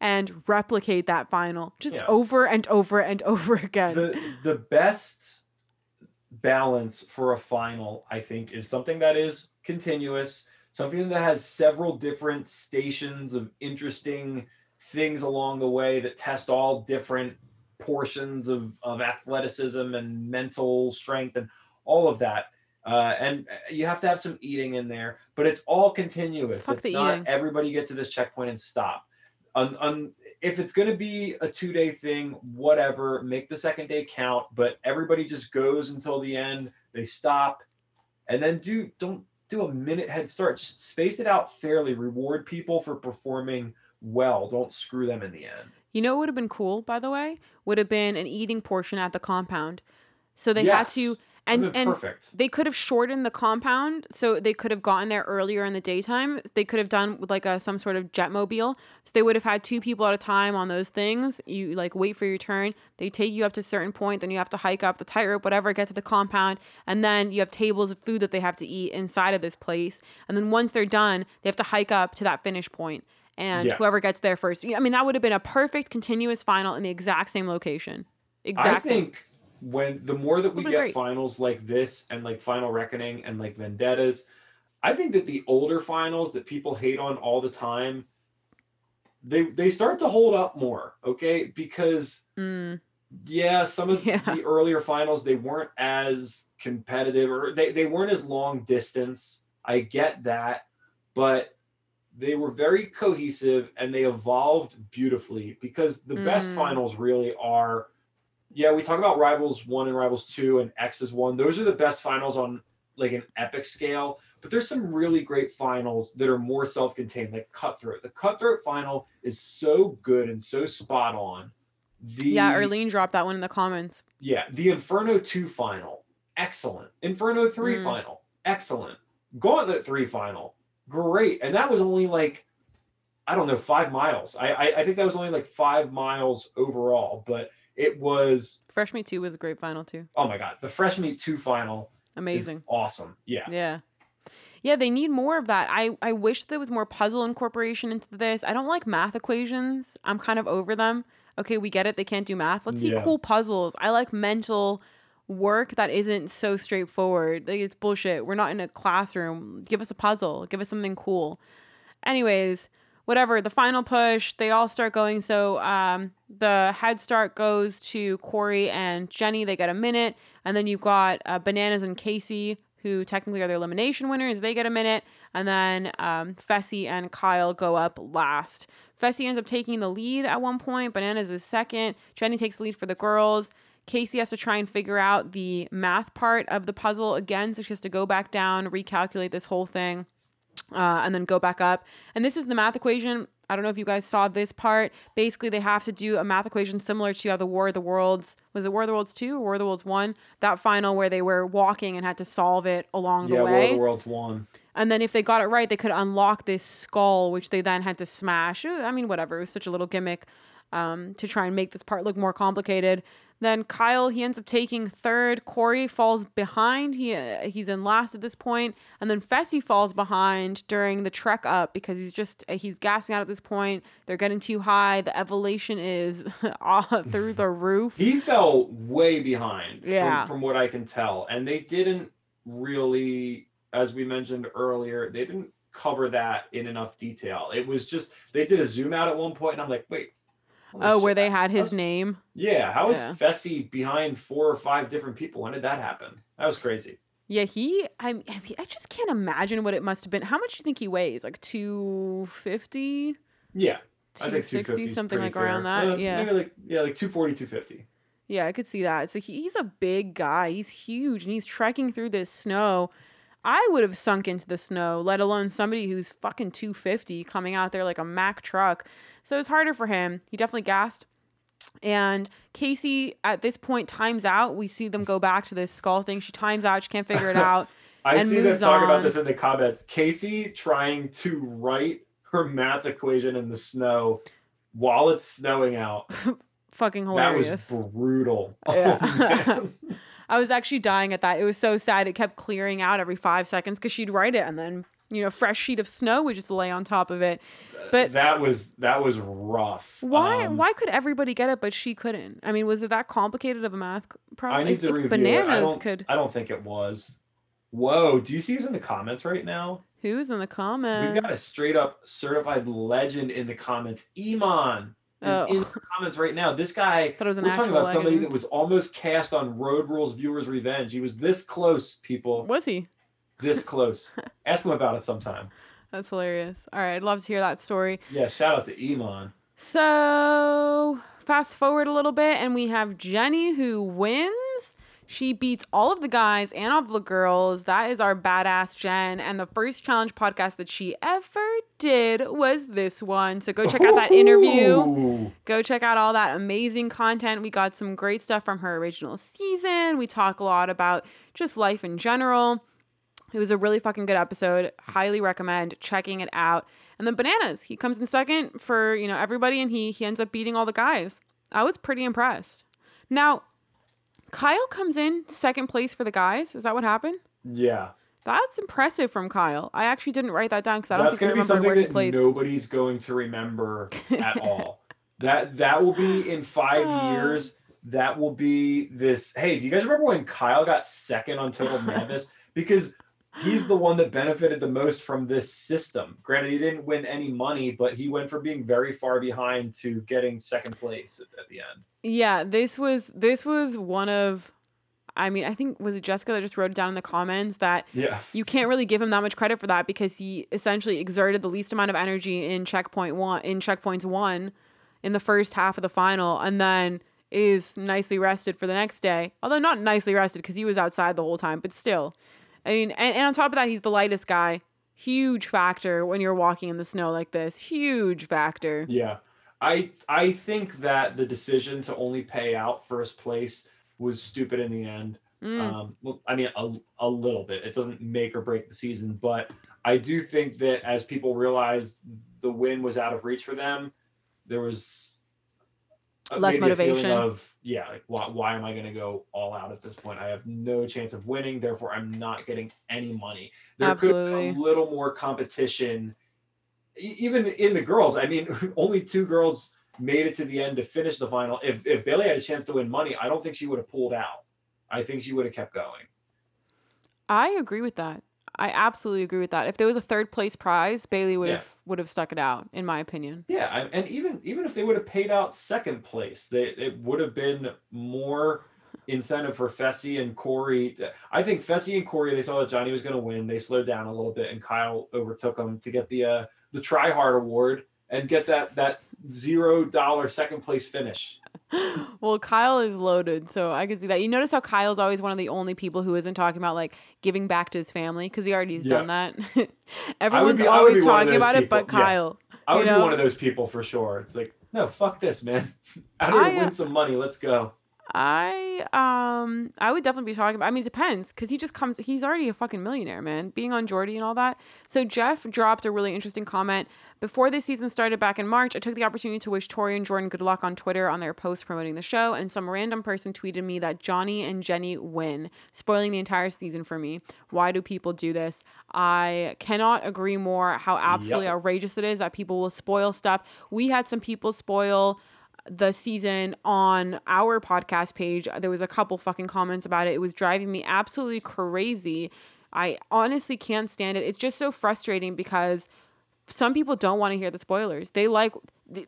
A: and replicate that final just
B: Yeah.
A: over and over and over again.
B: the the best balance for a final i think is something that is continuous something that has several different stations of interesting things along the way that test all different portions of, of athleticism and mental strength and all of that. Uh, and you have to have some eating in there but it's all continuous.
A: Fuck
B: it's not
A: eating.
B: everybody get to this checkpoint and stop. Un, un, if it's going to be a two day thing, whatever, make the second day count, but everybody just goes until the end, they stop, and then do don't do a minute head start. Just space it out fairly, reward people for performing well. Don't screw them in the end.
A: You know what would have been cool, by the way? Would have been an eating portion at the compound. So they had to,
B: Yes.
A: And and
B: perfect.
A: they could have shortened the compound so they could have gotten there earlier in the daytime they could have done with like a some sort of jetmobile so they would have had two people at a time on those things you like wait for your turn they take you up to a certain point then you have to hike up the tightrope whatever get to the compound and then you have tables of food that they have to eat inside of this place and then once they're done they have to hike up to that finish point and
B: Yeah.
A: whoever gets there first i mean that would have been a perfect continuous final in the exact same location Exactly.
B: I think when the more that we get
A: great.
B: finals like this and like Final Reckoning and like Vendettas, I think that the older finals that people hate on all the time, they they start to hold up more, okay? Because
A: Mm,
B: yeah, some of
A: Yeah.
B: the earlier finals they weren't as competitive or they, they weren't as long distance. I get that, but they were very cohesive and they evolved beautifully because the best
A: Mm.
B: finals really are yeah, we talk about Rivals 1 and Rivals 2 and X is 1. Those are the best finals on like an epic scale, but there's some really great finals that are more self-contained like Cutthroat. The Cutthroat final is so good and so spot on. The
A: yeah Arlene dropped that one in the comments
B: yeah, the Inferno 2 final, excellent. Inferno 3
A: Mm.
B: final, excellent. Gauntlet 3 final, great. And that was only like, I don't know, five miles. I, I, I think that was only like five miles overall, but it was,
A: Fresh Meat 2 was a great final too.
B: oh my God, the Fresh Meat 2 final
A: Amazing.
B: awesome. Yeah.
A: Yeah. Yeah, they need more of that. I, I wish there was more puzzle incorporation into this. I don't like math equations. I'm kind of over them. Okay, we get it. They can't do math. Let's see
B: Yeah.
A: cool puzzles. I like mental work that isn't so straightforward. Like it's bullshit. We're not in a classroom. Give us a puzzle. Give us something cool. Anyways, whatever. The final push, they all start going. So um, the head start goes to Cory and Jenny. They get a minute, and then you've got uh, Bananas and Kaycee, who technically are the elimination winners. They get a minute, and then um, Fessy and Kyle go up last. Fessy ends up taking the lead at one point. Bananas is second. Jenny takes the lead for the girls. Kaycee has to try and figure out the math part of the puzzle again, so she has to go back down, recalculate this whole thing uh, and then go back up. And this is the math equation. I don't know if you guys saw this part. Basically, they have to do a math equation similar to how the War of the Worlds was it War of the Worlds two or War of the Worlds one? That final where they were walking and had to solve it along
B: Yeah,
A: the way.
B: Yeah, War of the Worlds one.
A: And then if they got it right, they could unlock this skull, which they then had to smash. I mean, whatever. It was such a little gimmick. um, to try and make this part look more complicated. Then Kyle, he ends up taking third. Cory falls behind. He uh, he's in last at this point, and then Fessy falls behind during the trek up because he's just uh, he's gassing out at this point. They're getting too high. The elevation is through the roof.
B: He fell way behind.
A: Yeah.
B: From, from what I can tell, and they didn't really, as we mentioned earlier, they didn't cover that in enough detail. It was just they did a zoom out at one point, and I'm like, wait.
A: Oh, where they had his
B: how's-
A: name.
B: Yeah, how is
A: Yeah.
B: Fessy behind four or five different people? When did that happen? That was crazy.
A: Yeah, he. I, I mean, I just can't imagine what it must have been. How much do you think he weighs? Like two fifty.
B: Yeah, I think 250
A: something
B: pretty
A: like around that.
B: Uh,
A: yeah.
B: maybe like yeah, like 240, 250.
A: Yeah, I could see that. So he, he's a big guy. He's huge and he's trekking through this snow. I would have sunk into the snow, let alone somebody who's fucking 250 coming out there like a Mack truck. So it's harder for him. He definitely gassed. And Kaycee at this point times out. We see them go back to this skull thing. She times out. She can't figure it out.
B: I see them talk about this in the comments. Kaycee trying to write her math equation in the snow while it's snowing out.
A: Fucking hilarious.
B: That was brutal.
A: Yeah.
B: Oh.
A: I was actually dying at that. It was so sad. It kept clearing out every five seconds because she'd write it and then, you know, fresh sheet of snow would just lay on top of it. But-
B: that was that was rough.
A: Why?
B: Um,
A: why could everybody get it but she couldn't? I mean, was it that complicated of a math problem?
B: I need to
A: if
B: review
A: bananas
B: it. I
A: could.
B: I don't think it was. Whoa! Do you see who's in the comments right now?
A: Who's in the comments?
B: We've got a straight up certified legend in the comments. Iman is
A: Oh.
B: in the comments right now. This guy,
A: Thought it was an
B: we're talking about somebody that was almost cast on Road Rules Viewers Revenge. He was this close, people.
A: Was he?
B: This close. Ask him about it sometime.
A: That's hilarious. All right, I'd love to hear that story.
B: Yeah, shout out to Iman.
A: So fast forward a little bit, and we have Jenny who wins. She beats all of the guys and all of the girls. That is our badass Jen. And the first challenge podcast that she ever did was this one. So go check out that interview. Go check out all that amazing content. We got some great stuff from her original season. We talk a lot about just life in general. It was a really fucking good episode. Highly recommend checking it out. And then bananas, he comes in second for you know everybody, and he he ends up beating all the guys. I was pretty impressed. Now, Kyle comes in second place for the guys. Is that what happened?
B: Yeah,
A: That's impressive from Kyle. I actually didn't write that down because I don't
B: that's
A: think I remembered where
B: something
A: he
B: that nobody's going to remember at all. That that will be in five
A: Oh.
B: years. That will be this. Hey, do you guys remember when Kyle got second on Total Madness? Because he's the one that benefited the most from this system. Granted, he didn't win any money, but he went from being very far behind to getting second place at, at the end.
A: Yeah, this was this was one of I mean, I think was it Jessica that just wrote it down in the comments that
B: Yeah.
A: you can't really give him that much credit for that because he essentially exerted the least amount of energy in checkpoint one in checkpoints one in the first half of the final and then is nicely rested for the next day. Although not nicely rested because he was outside the whole time, but still. I mean, and, and on top of that, he's the lightest guy. Huge factor when you're walking in the snow like this. Huge factor.
B: Yeah. I I think that the decision to only pay out first place was stupid in the end.
A: Mm.
B: Um, well, I mean, a, a little bit. It doesn't make or break the season, but I do think that as people realized the win was out of reach for them, there was Uh,
A: Less
B: a feeling
A: motivation.
B: of yeah, like why, why am I going to go all out at this point? I have no chance of winning, therefore I'm not getting any money. There could be a little more competition, even in the girls. I mean, only two girls made it to the end to finish the final. If if Bayleigh had a chance to win money, I don't think she would have pulled out. I think she would have kept going.
A: I agree with that. I absolutely agree with that. If there was a third place prize, Bayleigh would
B: Yeah.
A: have would have stuck it out, in my opinion.
B: Yeah, I- and even even if they would have paid out second place, they it would have been more incentive for Fessy and Cory. I think Fessy and Cory they saw that Johnny was going to win. They slowed down a little bit, and Kyle overtook them to get the uh, the Try Hard Award and get that that zero dollar second place finish.
A: well, Kyle is loaded, so I can see that. You notice how Kyle's always one of the only people who isn't talking about like giving back to his family because he already has done that. Everyone's
B: be-
A: always
B: be one of
A: talking about it, but
B: people, yeah.
A: Kyle.
B: I
A: You
B: would
A: know?
B: be one of those people for sure. It's like no, fuck this, man. How do
A: I,
B: win some money? Let's go.
A: I um I would definitely be talking about. I mean, it depends because he just comes. He's already a fucking millionaire, man. Being on Geordie and all that. So Jeff dropped a really interesting comment before this season started back in March. I took the opportunity to wish Tori and Jordan good luck on Twitter on their post promoting the show, and some random person tweeted me that Johnny and Jenny win, spoiling the entire season for me. Why do people do this? I cannot agree more. How absolutely
B: Yep.
A: outrageous it is that people will spoil stuff. We had some people spoil the season on our podcast page. There was a couple fucking comments about it. It was driving me absolutely crazy. I honestly can't stand it. It's just so frustrating because some people don't want to hear the spoilers. They like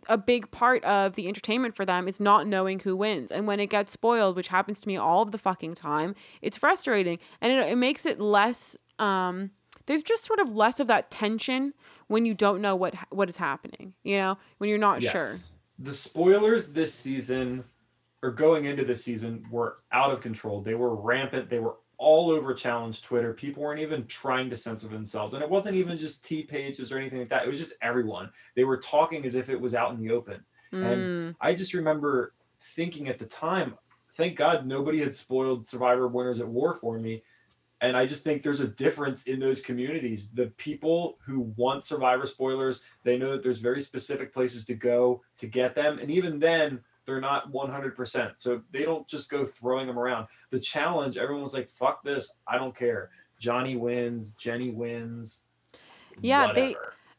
A: a big part of the entertainment for them is not knowing who wins. And when it gets spoiled, which happens to me all of the fucking time, it's frustrating and it, it makes it less um there's just sort of less of that tension when you don't know what what is happening, you know, when you're not sure.
B: The spoilers this season or going into this season were out of control. They were rampant. They were all over challenge Twitter. People weren't even trying to censor themselves. And it wasn't even just T pages or anything like that. It was just everyone. They were talking as if it was out in the open.
A: Mm.
B: And I just remember thinking at the time, thank God nobody had spoiled Survivor Winners at War for me. And I just think there's a difference in those communities. The people who want Survivor spoilers, they know that there's very specific places to go to get them. And even then, they're not 100%. So they don't just go throwing them around. The challenge, everyone was like, fuck this. I don't care. Johnny wins, Jenny wins.
A: Yeah, they-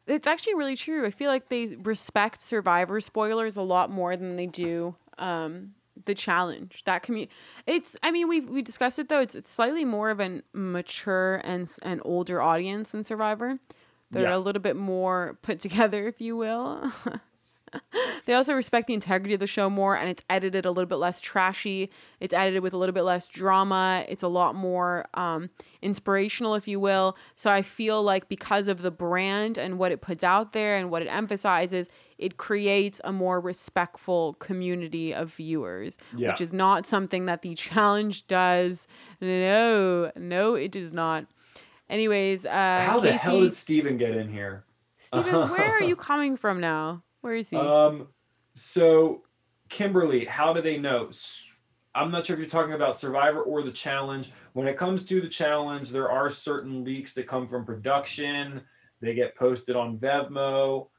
A: it's actually really true. I feel like they respect survivor spoilers a lot more than they do um the challenge. That community it's I mean we we discussed it though. It's it's slightly more of an mature and an older audience than survivor. They're
B: Yeah.
A: a little bit more put together if you will. they also respect the integrity of the show more and it's edited a little bit less trashy. It's edited with a little bit less drama. It's a lot more um, inspirational, if you will. So I feel like because of the brand and what it puts out there and what it emphasizes, it creates a more respectful community of viewers,
B: Yeah.
A: which is not something that the challenge does. No, no, it does not. Anyways, uh,
B: How the hell did Steven get in here?
A: Steven, where are you coming from now? Where is he?
B: Um, so Kimberly, how do they know? I'm not sure if you're talking about Survivor or the challenge. When it comes to the challenge, there are certain leaks that come from production. They get posted on Vevmo.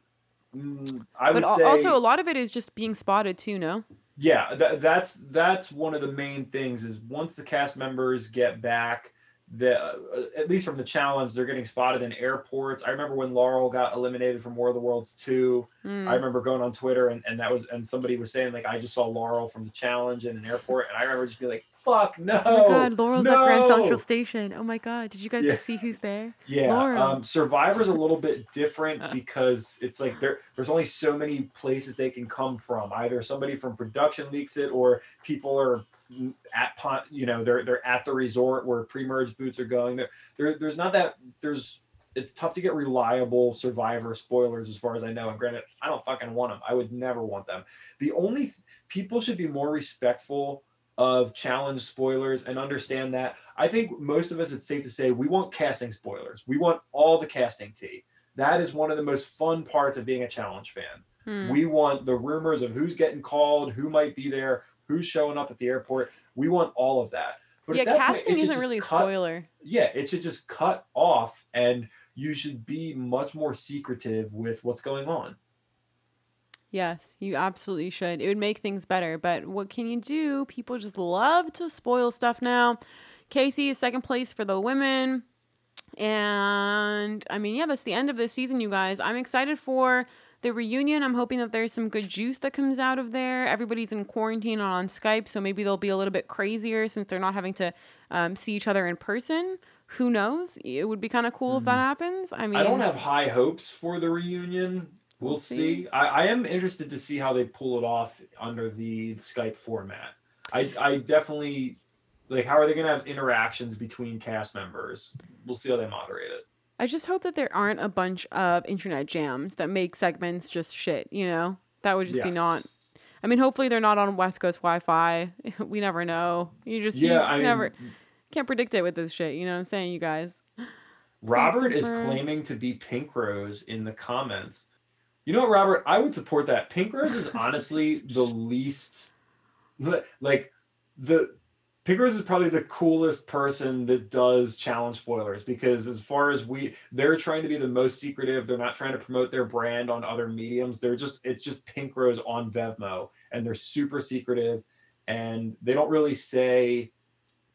B: Mm, I
A: but
B: would say,
A: also, a lot of it is just being spotted too. No.
B: yeah, that, that's that's one of the main things. Is once the cast members get back, the uh, at least from the challenge, they're getting spotted in airports. I remember when Laurel got eliminated from War of the Worlds two.
A: Mm.
B: I remember going on Twitter and, and that was and somebody was saying like I just saw Laurel from the challenge in an airport and I remember just being like fuck no
A: Oh my god, Laurel's at Grand! Central Station. Oh my god, did you guys
B: Yeah.
A: see who's there?
B: yeah
A: Laurel.
B: um Survivor's a little bit different because it's like there there's only so many places they can come from either somebody from production leaks it or people are at you know they're they're at the resort where pre-merge boots are going. There, there there's not that there's it's tough to get reliable survivor spoilers as far as i know and granted i don't fucking want them i would never want them. The only th- people should be more respectful of challenge spoilers and understand that. I think most of us it's safe to say we want casting spoilers. We want all the casting tea. That is one of the most fun parts of being a challenge fan.
A: Hmm.
B: we want the rumors of who's getting called, who might be there, who's showing up at the airport. We want all of that. But
A: yeah,
B: at that
A: casting
B: should
A: isn't really a
B: cut-
A: spoiler.
B: Yeah, it should just cut off, and you should be much more secretive with what's going on.
A: Yes, you absolutely should. It would make things better, but what can you do? People just love to spoil stuff now. Kaycee is second place for the women. And I mean, yeah, that's the end of this season, you guys. I'm excited for the reunion. I'm hoping that there's some good juice that comes out of there. Everybody's in quarantine and on Skype, so maybe they'll be a little bit crazier since they're not having to um, see each other in person. Who knows? It would be kind of cool if that happens. I mean,
B: I don't have high hopes for the reunion. We'll,
A: We'll
B: see.
A: see.
B: I, I am interested to see how they pull it off under the Skype format. I, I definitely like how are they gonna have interactions between cast members? We'll see how they moderate it.
A: I just hope that there aren't a bunch of internet jams that make segments just shit, you know? That would just be not. I mean, hopefully they're not on West Coast Wi Fi. We never know. You just you
B: Yeah, I
A: can
B: mean,
A: never can't predict it with this shit. You know what I'm saying, you guys?
B: Robert is claiming to be Pink Rose in the comments. You know what, Robert? I would support that. Pink Rose is honestly the least like the Pink Rose is probably the coolest person that does challenge spoilers because as far as we they're trying to be the most secretive. They're not trying to promote their brand on other mediums. They're just it's just Pink Rose on Vevmo and they're super secretive and they don't really say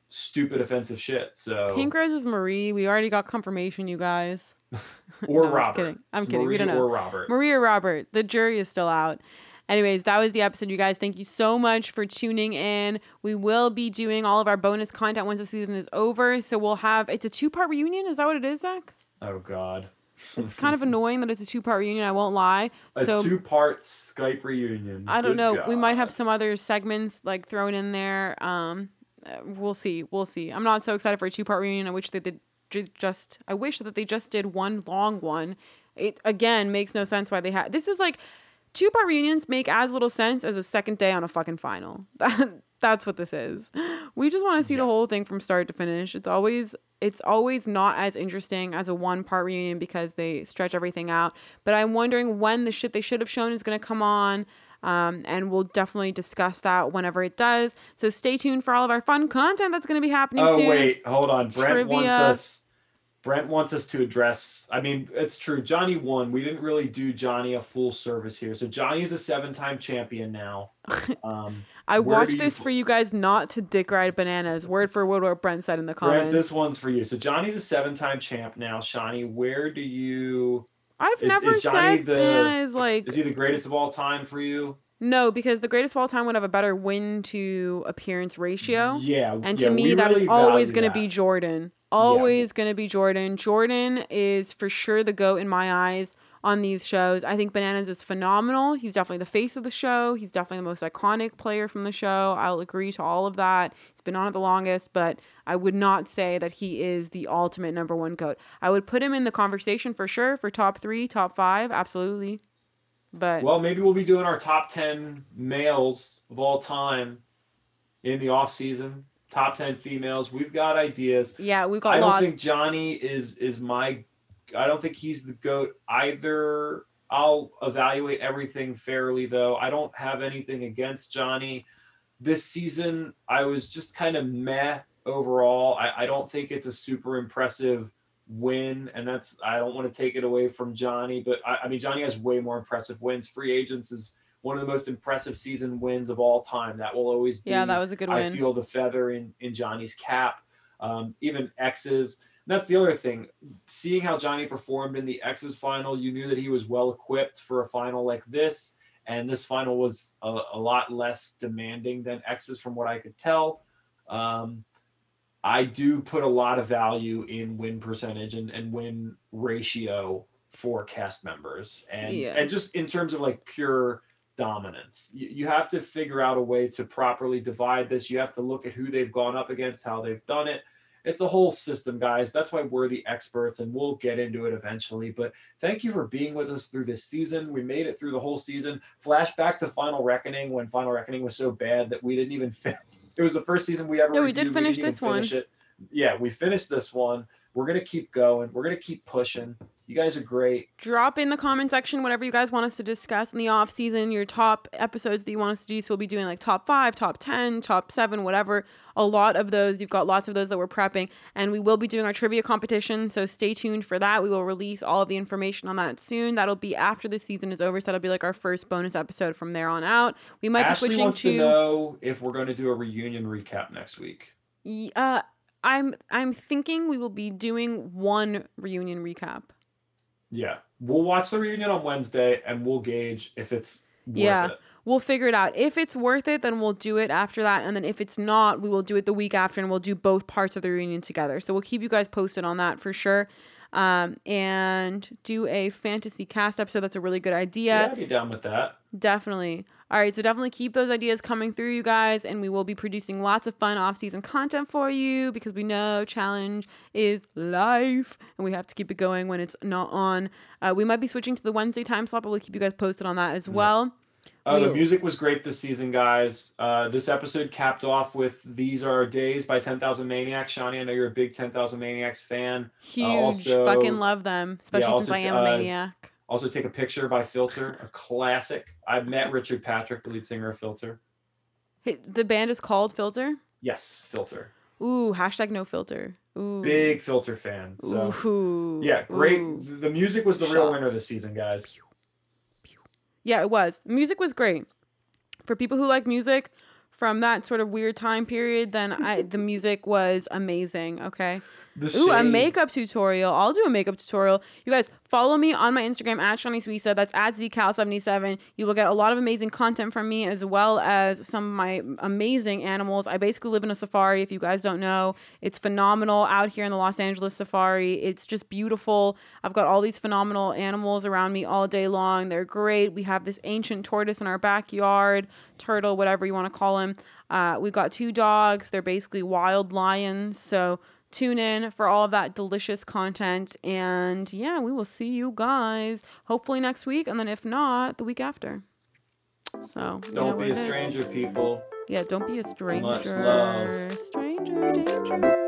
B: stupid offensive shit. So
A: Pink Rose is Marie. We already got confirmation, you guys.
B: or
A: No, I'm
B: Robert.
A: kidding. I'm
B: It's
A: kidding. We don't know.
B: Or Robert.
A: Marie or Robert. The jury is still out. Anyways, that was the episode, you guys. Thank you so much for tuning in. We will be doing all of our bonus content once the season is over. So we'll have it's a two part reunion. Is that what it is, Zach?
B: oh God.
A: It's kind of annoying that it's a two part reunion. I won't lie.
B: a
A: So
B: two-part Skype reunion.
A: I don't
B: Good
A: know. We might have some other segments like thrown in there. Um, uh, we'll see. We'll see. I'm not so excited for a two part reunion. I wish that they did just. I wish that they just did one long one. It again makes no sense why they had. This is like two part reunions make as little sense as a second day on a fucking final. That that's what this is. We just want to see the whole thing from start to finish. It's always it's always not as interesting as a one part reunion because they stretch everything out. But I'm wondering when the shit they should have shown is going to come on. Um, and we'll definitely discuss that whenever it does. So stay tuned for all of our fun content that's going to be happening
B: Oh
A: soon.
B: wait, hold on. Brent wants us. Brent wants us to address. I mean, it's true. Johnny won. We didn't really do Johnny a full service here. So Johnny is a seven-time champion now. Um,
A: I watched
B: do you
A: this for you guys not to dick ride bananas. Word for word what Brent said in the
B: Brent, this one's for you. So Johnny's a seven-time champ now. Shanni, where do you?
A: I've
B: is-
A: never
B: is Johnny
A: said
B: the-
A: banana is like
B: Is he the greatest of all time for you?
A: no because the greatest of all time would have a better win to appearance ratio.
B: Yeah.
A: And
B: yeah,
A: to me,
B: we
A: that is
B: really
A: always going to be Jordan. Always going to be Jordan. Jordan is for sure the GOAT in my eyes on these shows. I think Bananas is phenomenal. He's definitely the face of the show. He's definitely the most iconic player from the show. I'll agree to all of that. He's been on it the longest, but I would not say that he is the ultimate number one GOAT. I would put him in the conversation for sure for top three, top five, absolutely. But
B: Well, maybe we'll be doing our top 10 males of all time in the off season. Top 10 females. We've got ideas.
A: yeah, we've got
B: I don't think Johnny is is my I don't think he's the goat either. I'll evaluate everything fairly though. I don't have anything against Johnny. This season I was just kind of meh overall. I, I don't think it's a super impressive win, and that's I don't want to take it away from Johnny, but I, I mean Johnny has way more impressive wins. Free agents is one of the most impressive season wins of all time. That will always be
A: yeah, that was a good
B: I
A: win.
B: I feel the feather in in Johnny's cap. Um, even X's. And that's the other thing. Seeing how Johnny performed in the X's final, you knew that he was well equipped for a final like this. And this final was a, a lot less demanding than X's, from what I could tell. Um, I do put a lot of value in win percentage and, and win ratio for cast members, and
A: Yeah.
B: and just in terms of like pure dominance. You, you have to figure out a way to properly divide this. You have to look at who they've gone up against, how they've done it. It's a whole system, guys. That's why we're the experts, and we'll get into it eventually. But thank you for being with us through this season. We made it through the whole season. Flashback to Final Reckoning when Final Reckoning was so bad that we didn't even fin- It was the first season we ever.
A: Yeah, we did
B: reviewed.
A: finish
B: didn't even
A: this one.
B: It. Yeah, we finished this one. We're gonna keep going. We're gonna keep pushing. You guys are great.
A: drop in the comment section whatever you guys want us to discuss in the off season your top episodes that you want us to do. So we'll be doing like top five top 10 top seven whatever. A lot of those you've got lots of those that we're prepping. And we will be doing our trivia competition so stay tuned for that. We will release all of the information on that soon. That'll be after the season is over so that'll be like our first bonus episode from there on out. We might
B: Ashley
A: be switching
B: wants to,
A: to,
B: know if we're going to do a reunion recap next week.
A: Uh i'm i'm thinking we will be doing one reunion recap
B: Yeah, we'll watch the reunion on Wednesday, and we'll gauge if it's worth
A: Yeah.
B: it.
A: we'll figure it out. If it's worth it, then we'll do it after that. And then if it's not, we will do it the week after and we'll do both parts of the reunion together. So we'll keep you guys posted on that for sure. Um, and do a fantasy cast episode. That's a really good idea.
B: Yeah, I'd be down with that.
A: Definitely. All right, so definitely keep those ideas coming through, you guys, and we will be producing lots of fun off-season content for you because we know challenge is life, and we have to keep it going when it's not on. Uh, we might be switching to the Wednesday time slot, but we'll keep you guys posted on that as well.
B: Uh, the music was great this season, guys. Uh, this episode capped off with "These Are Our Days" by Ten Thousand Maniacs. Shanni, I know you're a big Ten Thousand Maniacs fan.
A: Huge,
B: also-
A: fucking love them, especially
B: also
A: since I am a
B: uh,
A: maniac.
B: Also, "Take a Picture" by Filter, a classic. I met Richard Patrick, the lead singer of Filter.
A: Hi- The band is called Filter.
B: Yes, filter.
A: Ooh, hashtag no filter. Ooh.
B: Big filter fan. So
A: Ooh.
B: yeah, great.
A: Ooh.
B: The music was the real
A: Shots.
B: winner this season, guys.
A: Yeah, it was. Music was great. For people who like music from that sort of weird time period, then I the music was amazing. Okay.
B: The
A: Ooh, a makeup tutorial. I'll do a makeup tutorial. You guys follow me on my Instagram at Shanni Suissa. That's at zcal77. You will get a lot of amazing content from me as well as some of my amazing animals. I basically live in a safari. If you guys don't know, it's phenomenal out here in the Los Angeles safari. It's just beautiful. I've got all these phenomenal animals around me all day long. They're great. We have this ancient tortoise in our backyard, turtle, whatever you want to call him. Uh, we've got two dogs. They're basically wild lions. So tune in for all of that delicious content. And yeah, we will see you guys hopefully next week. And then if not, the week after. So
B: Don't be a
A: it is.
B: stranger, people.
A: Yeah, don't be a stranger.
B: Much love.
A: Stranger danger.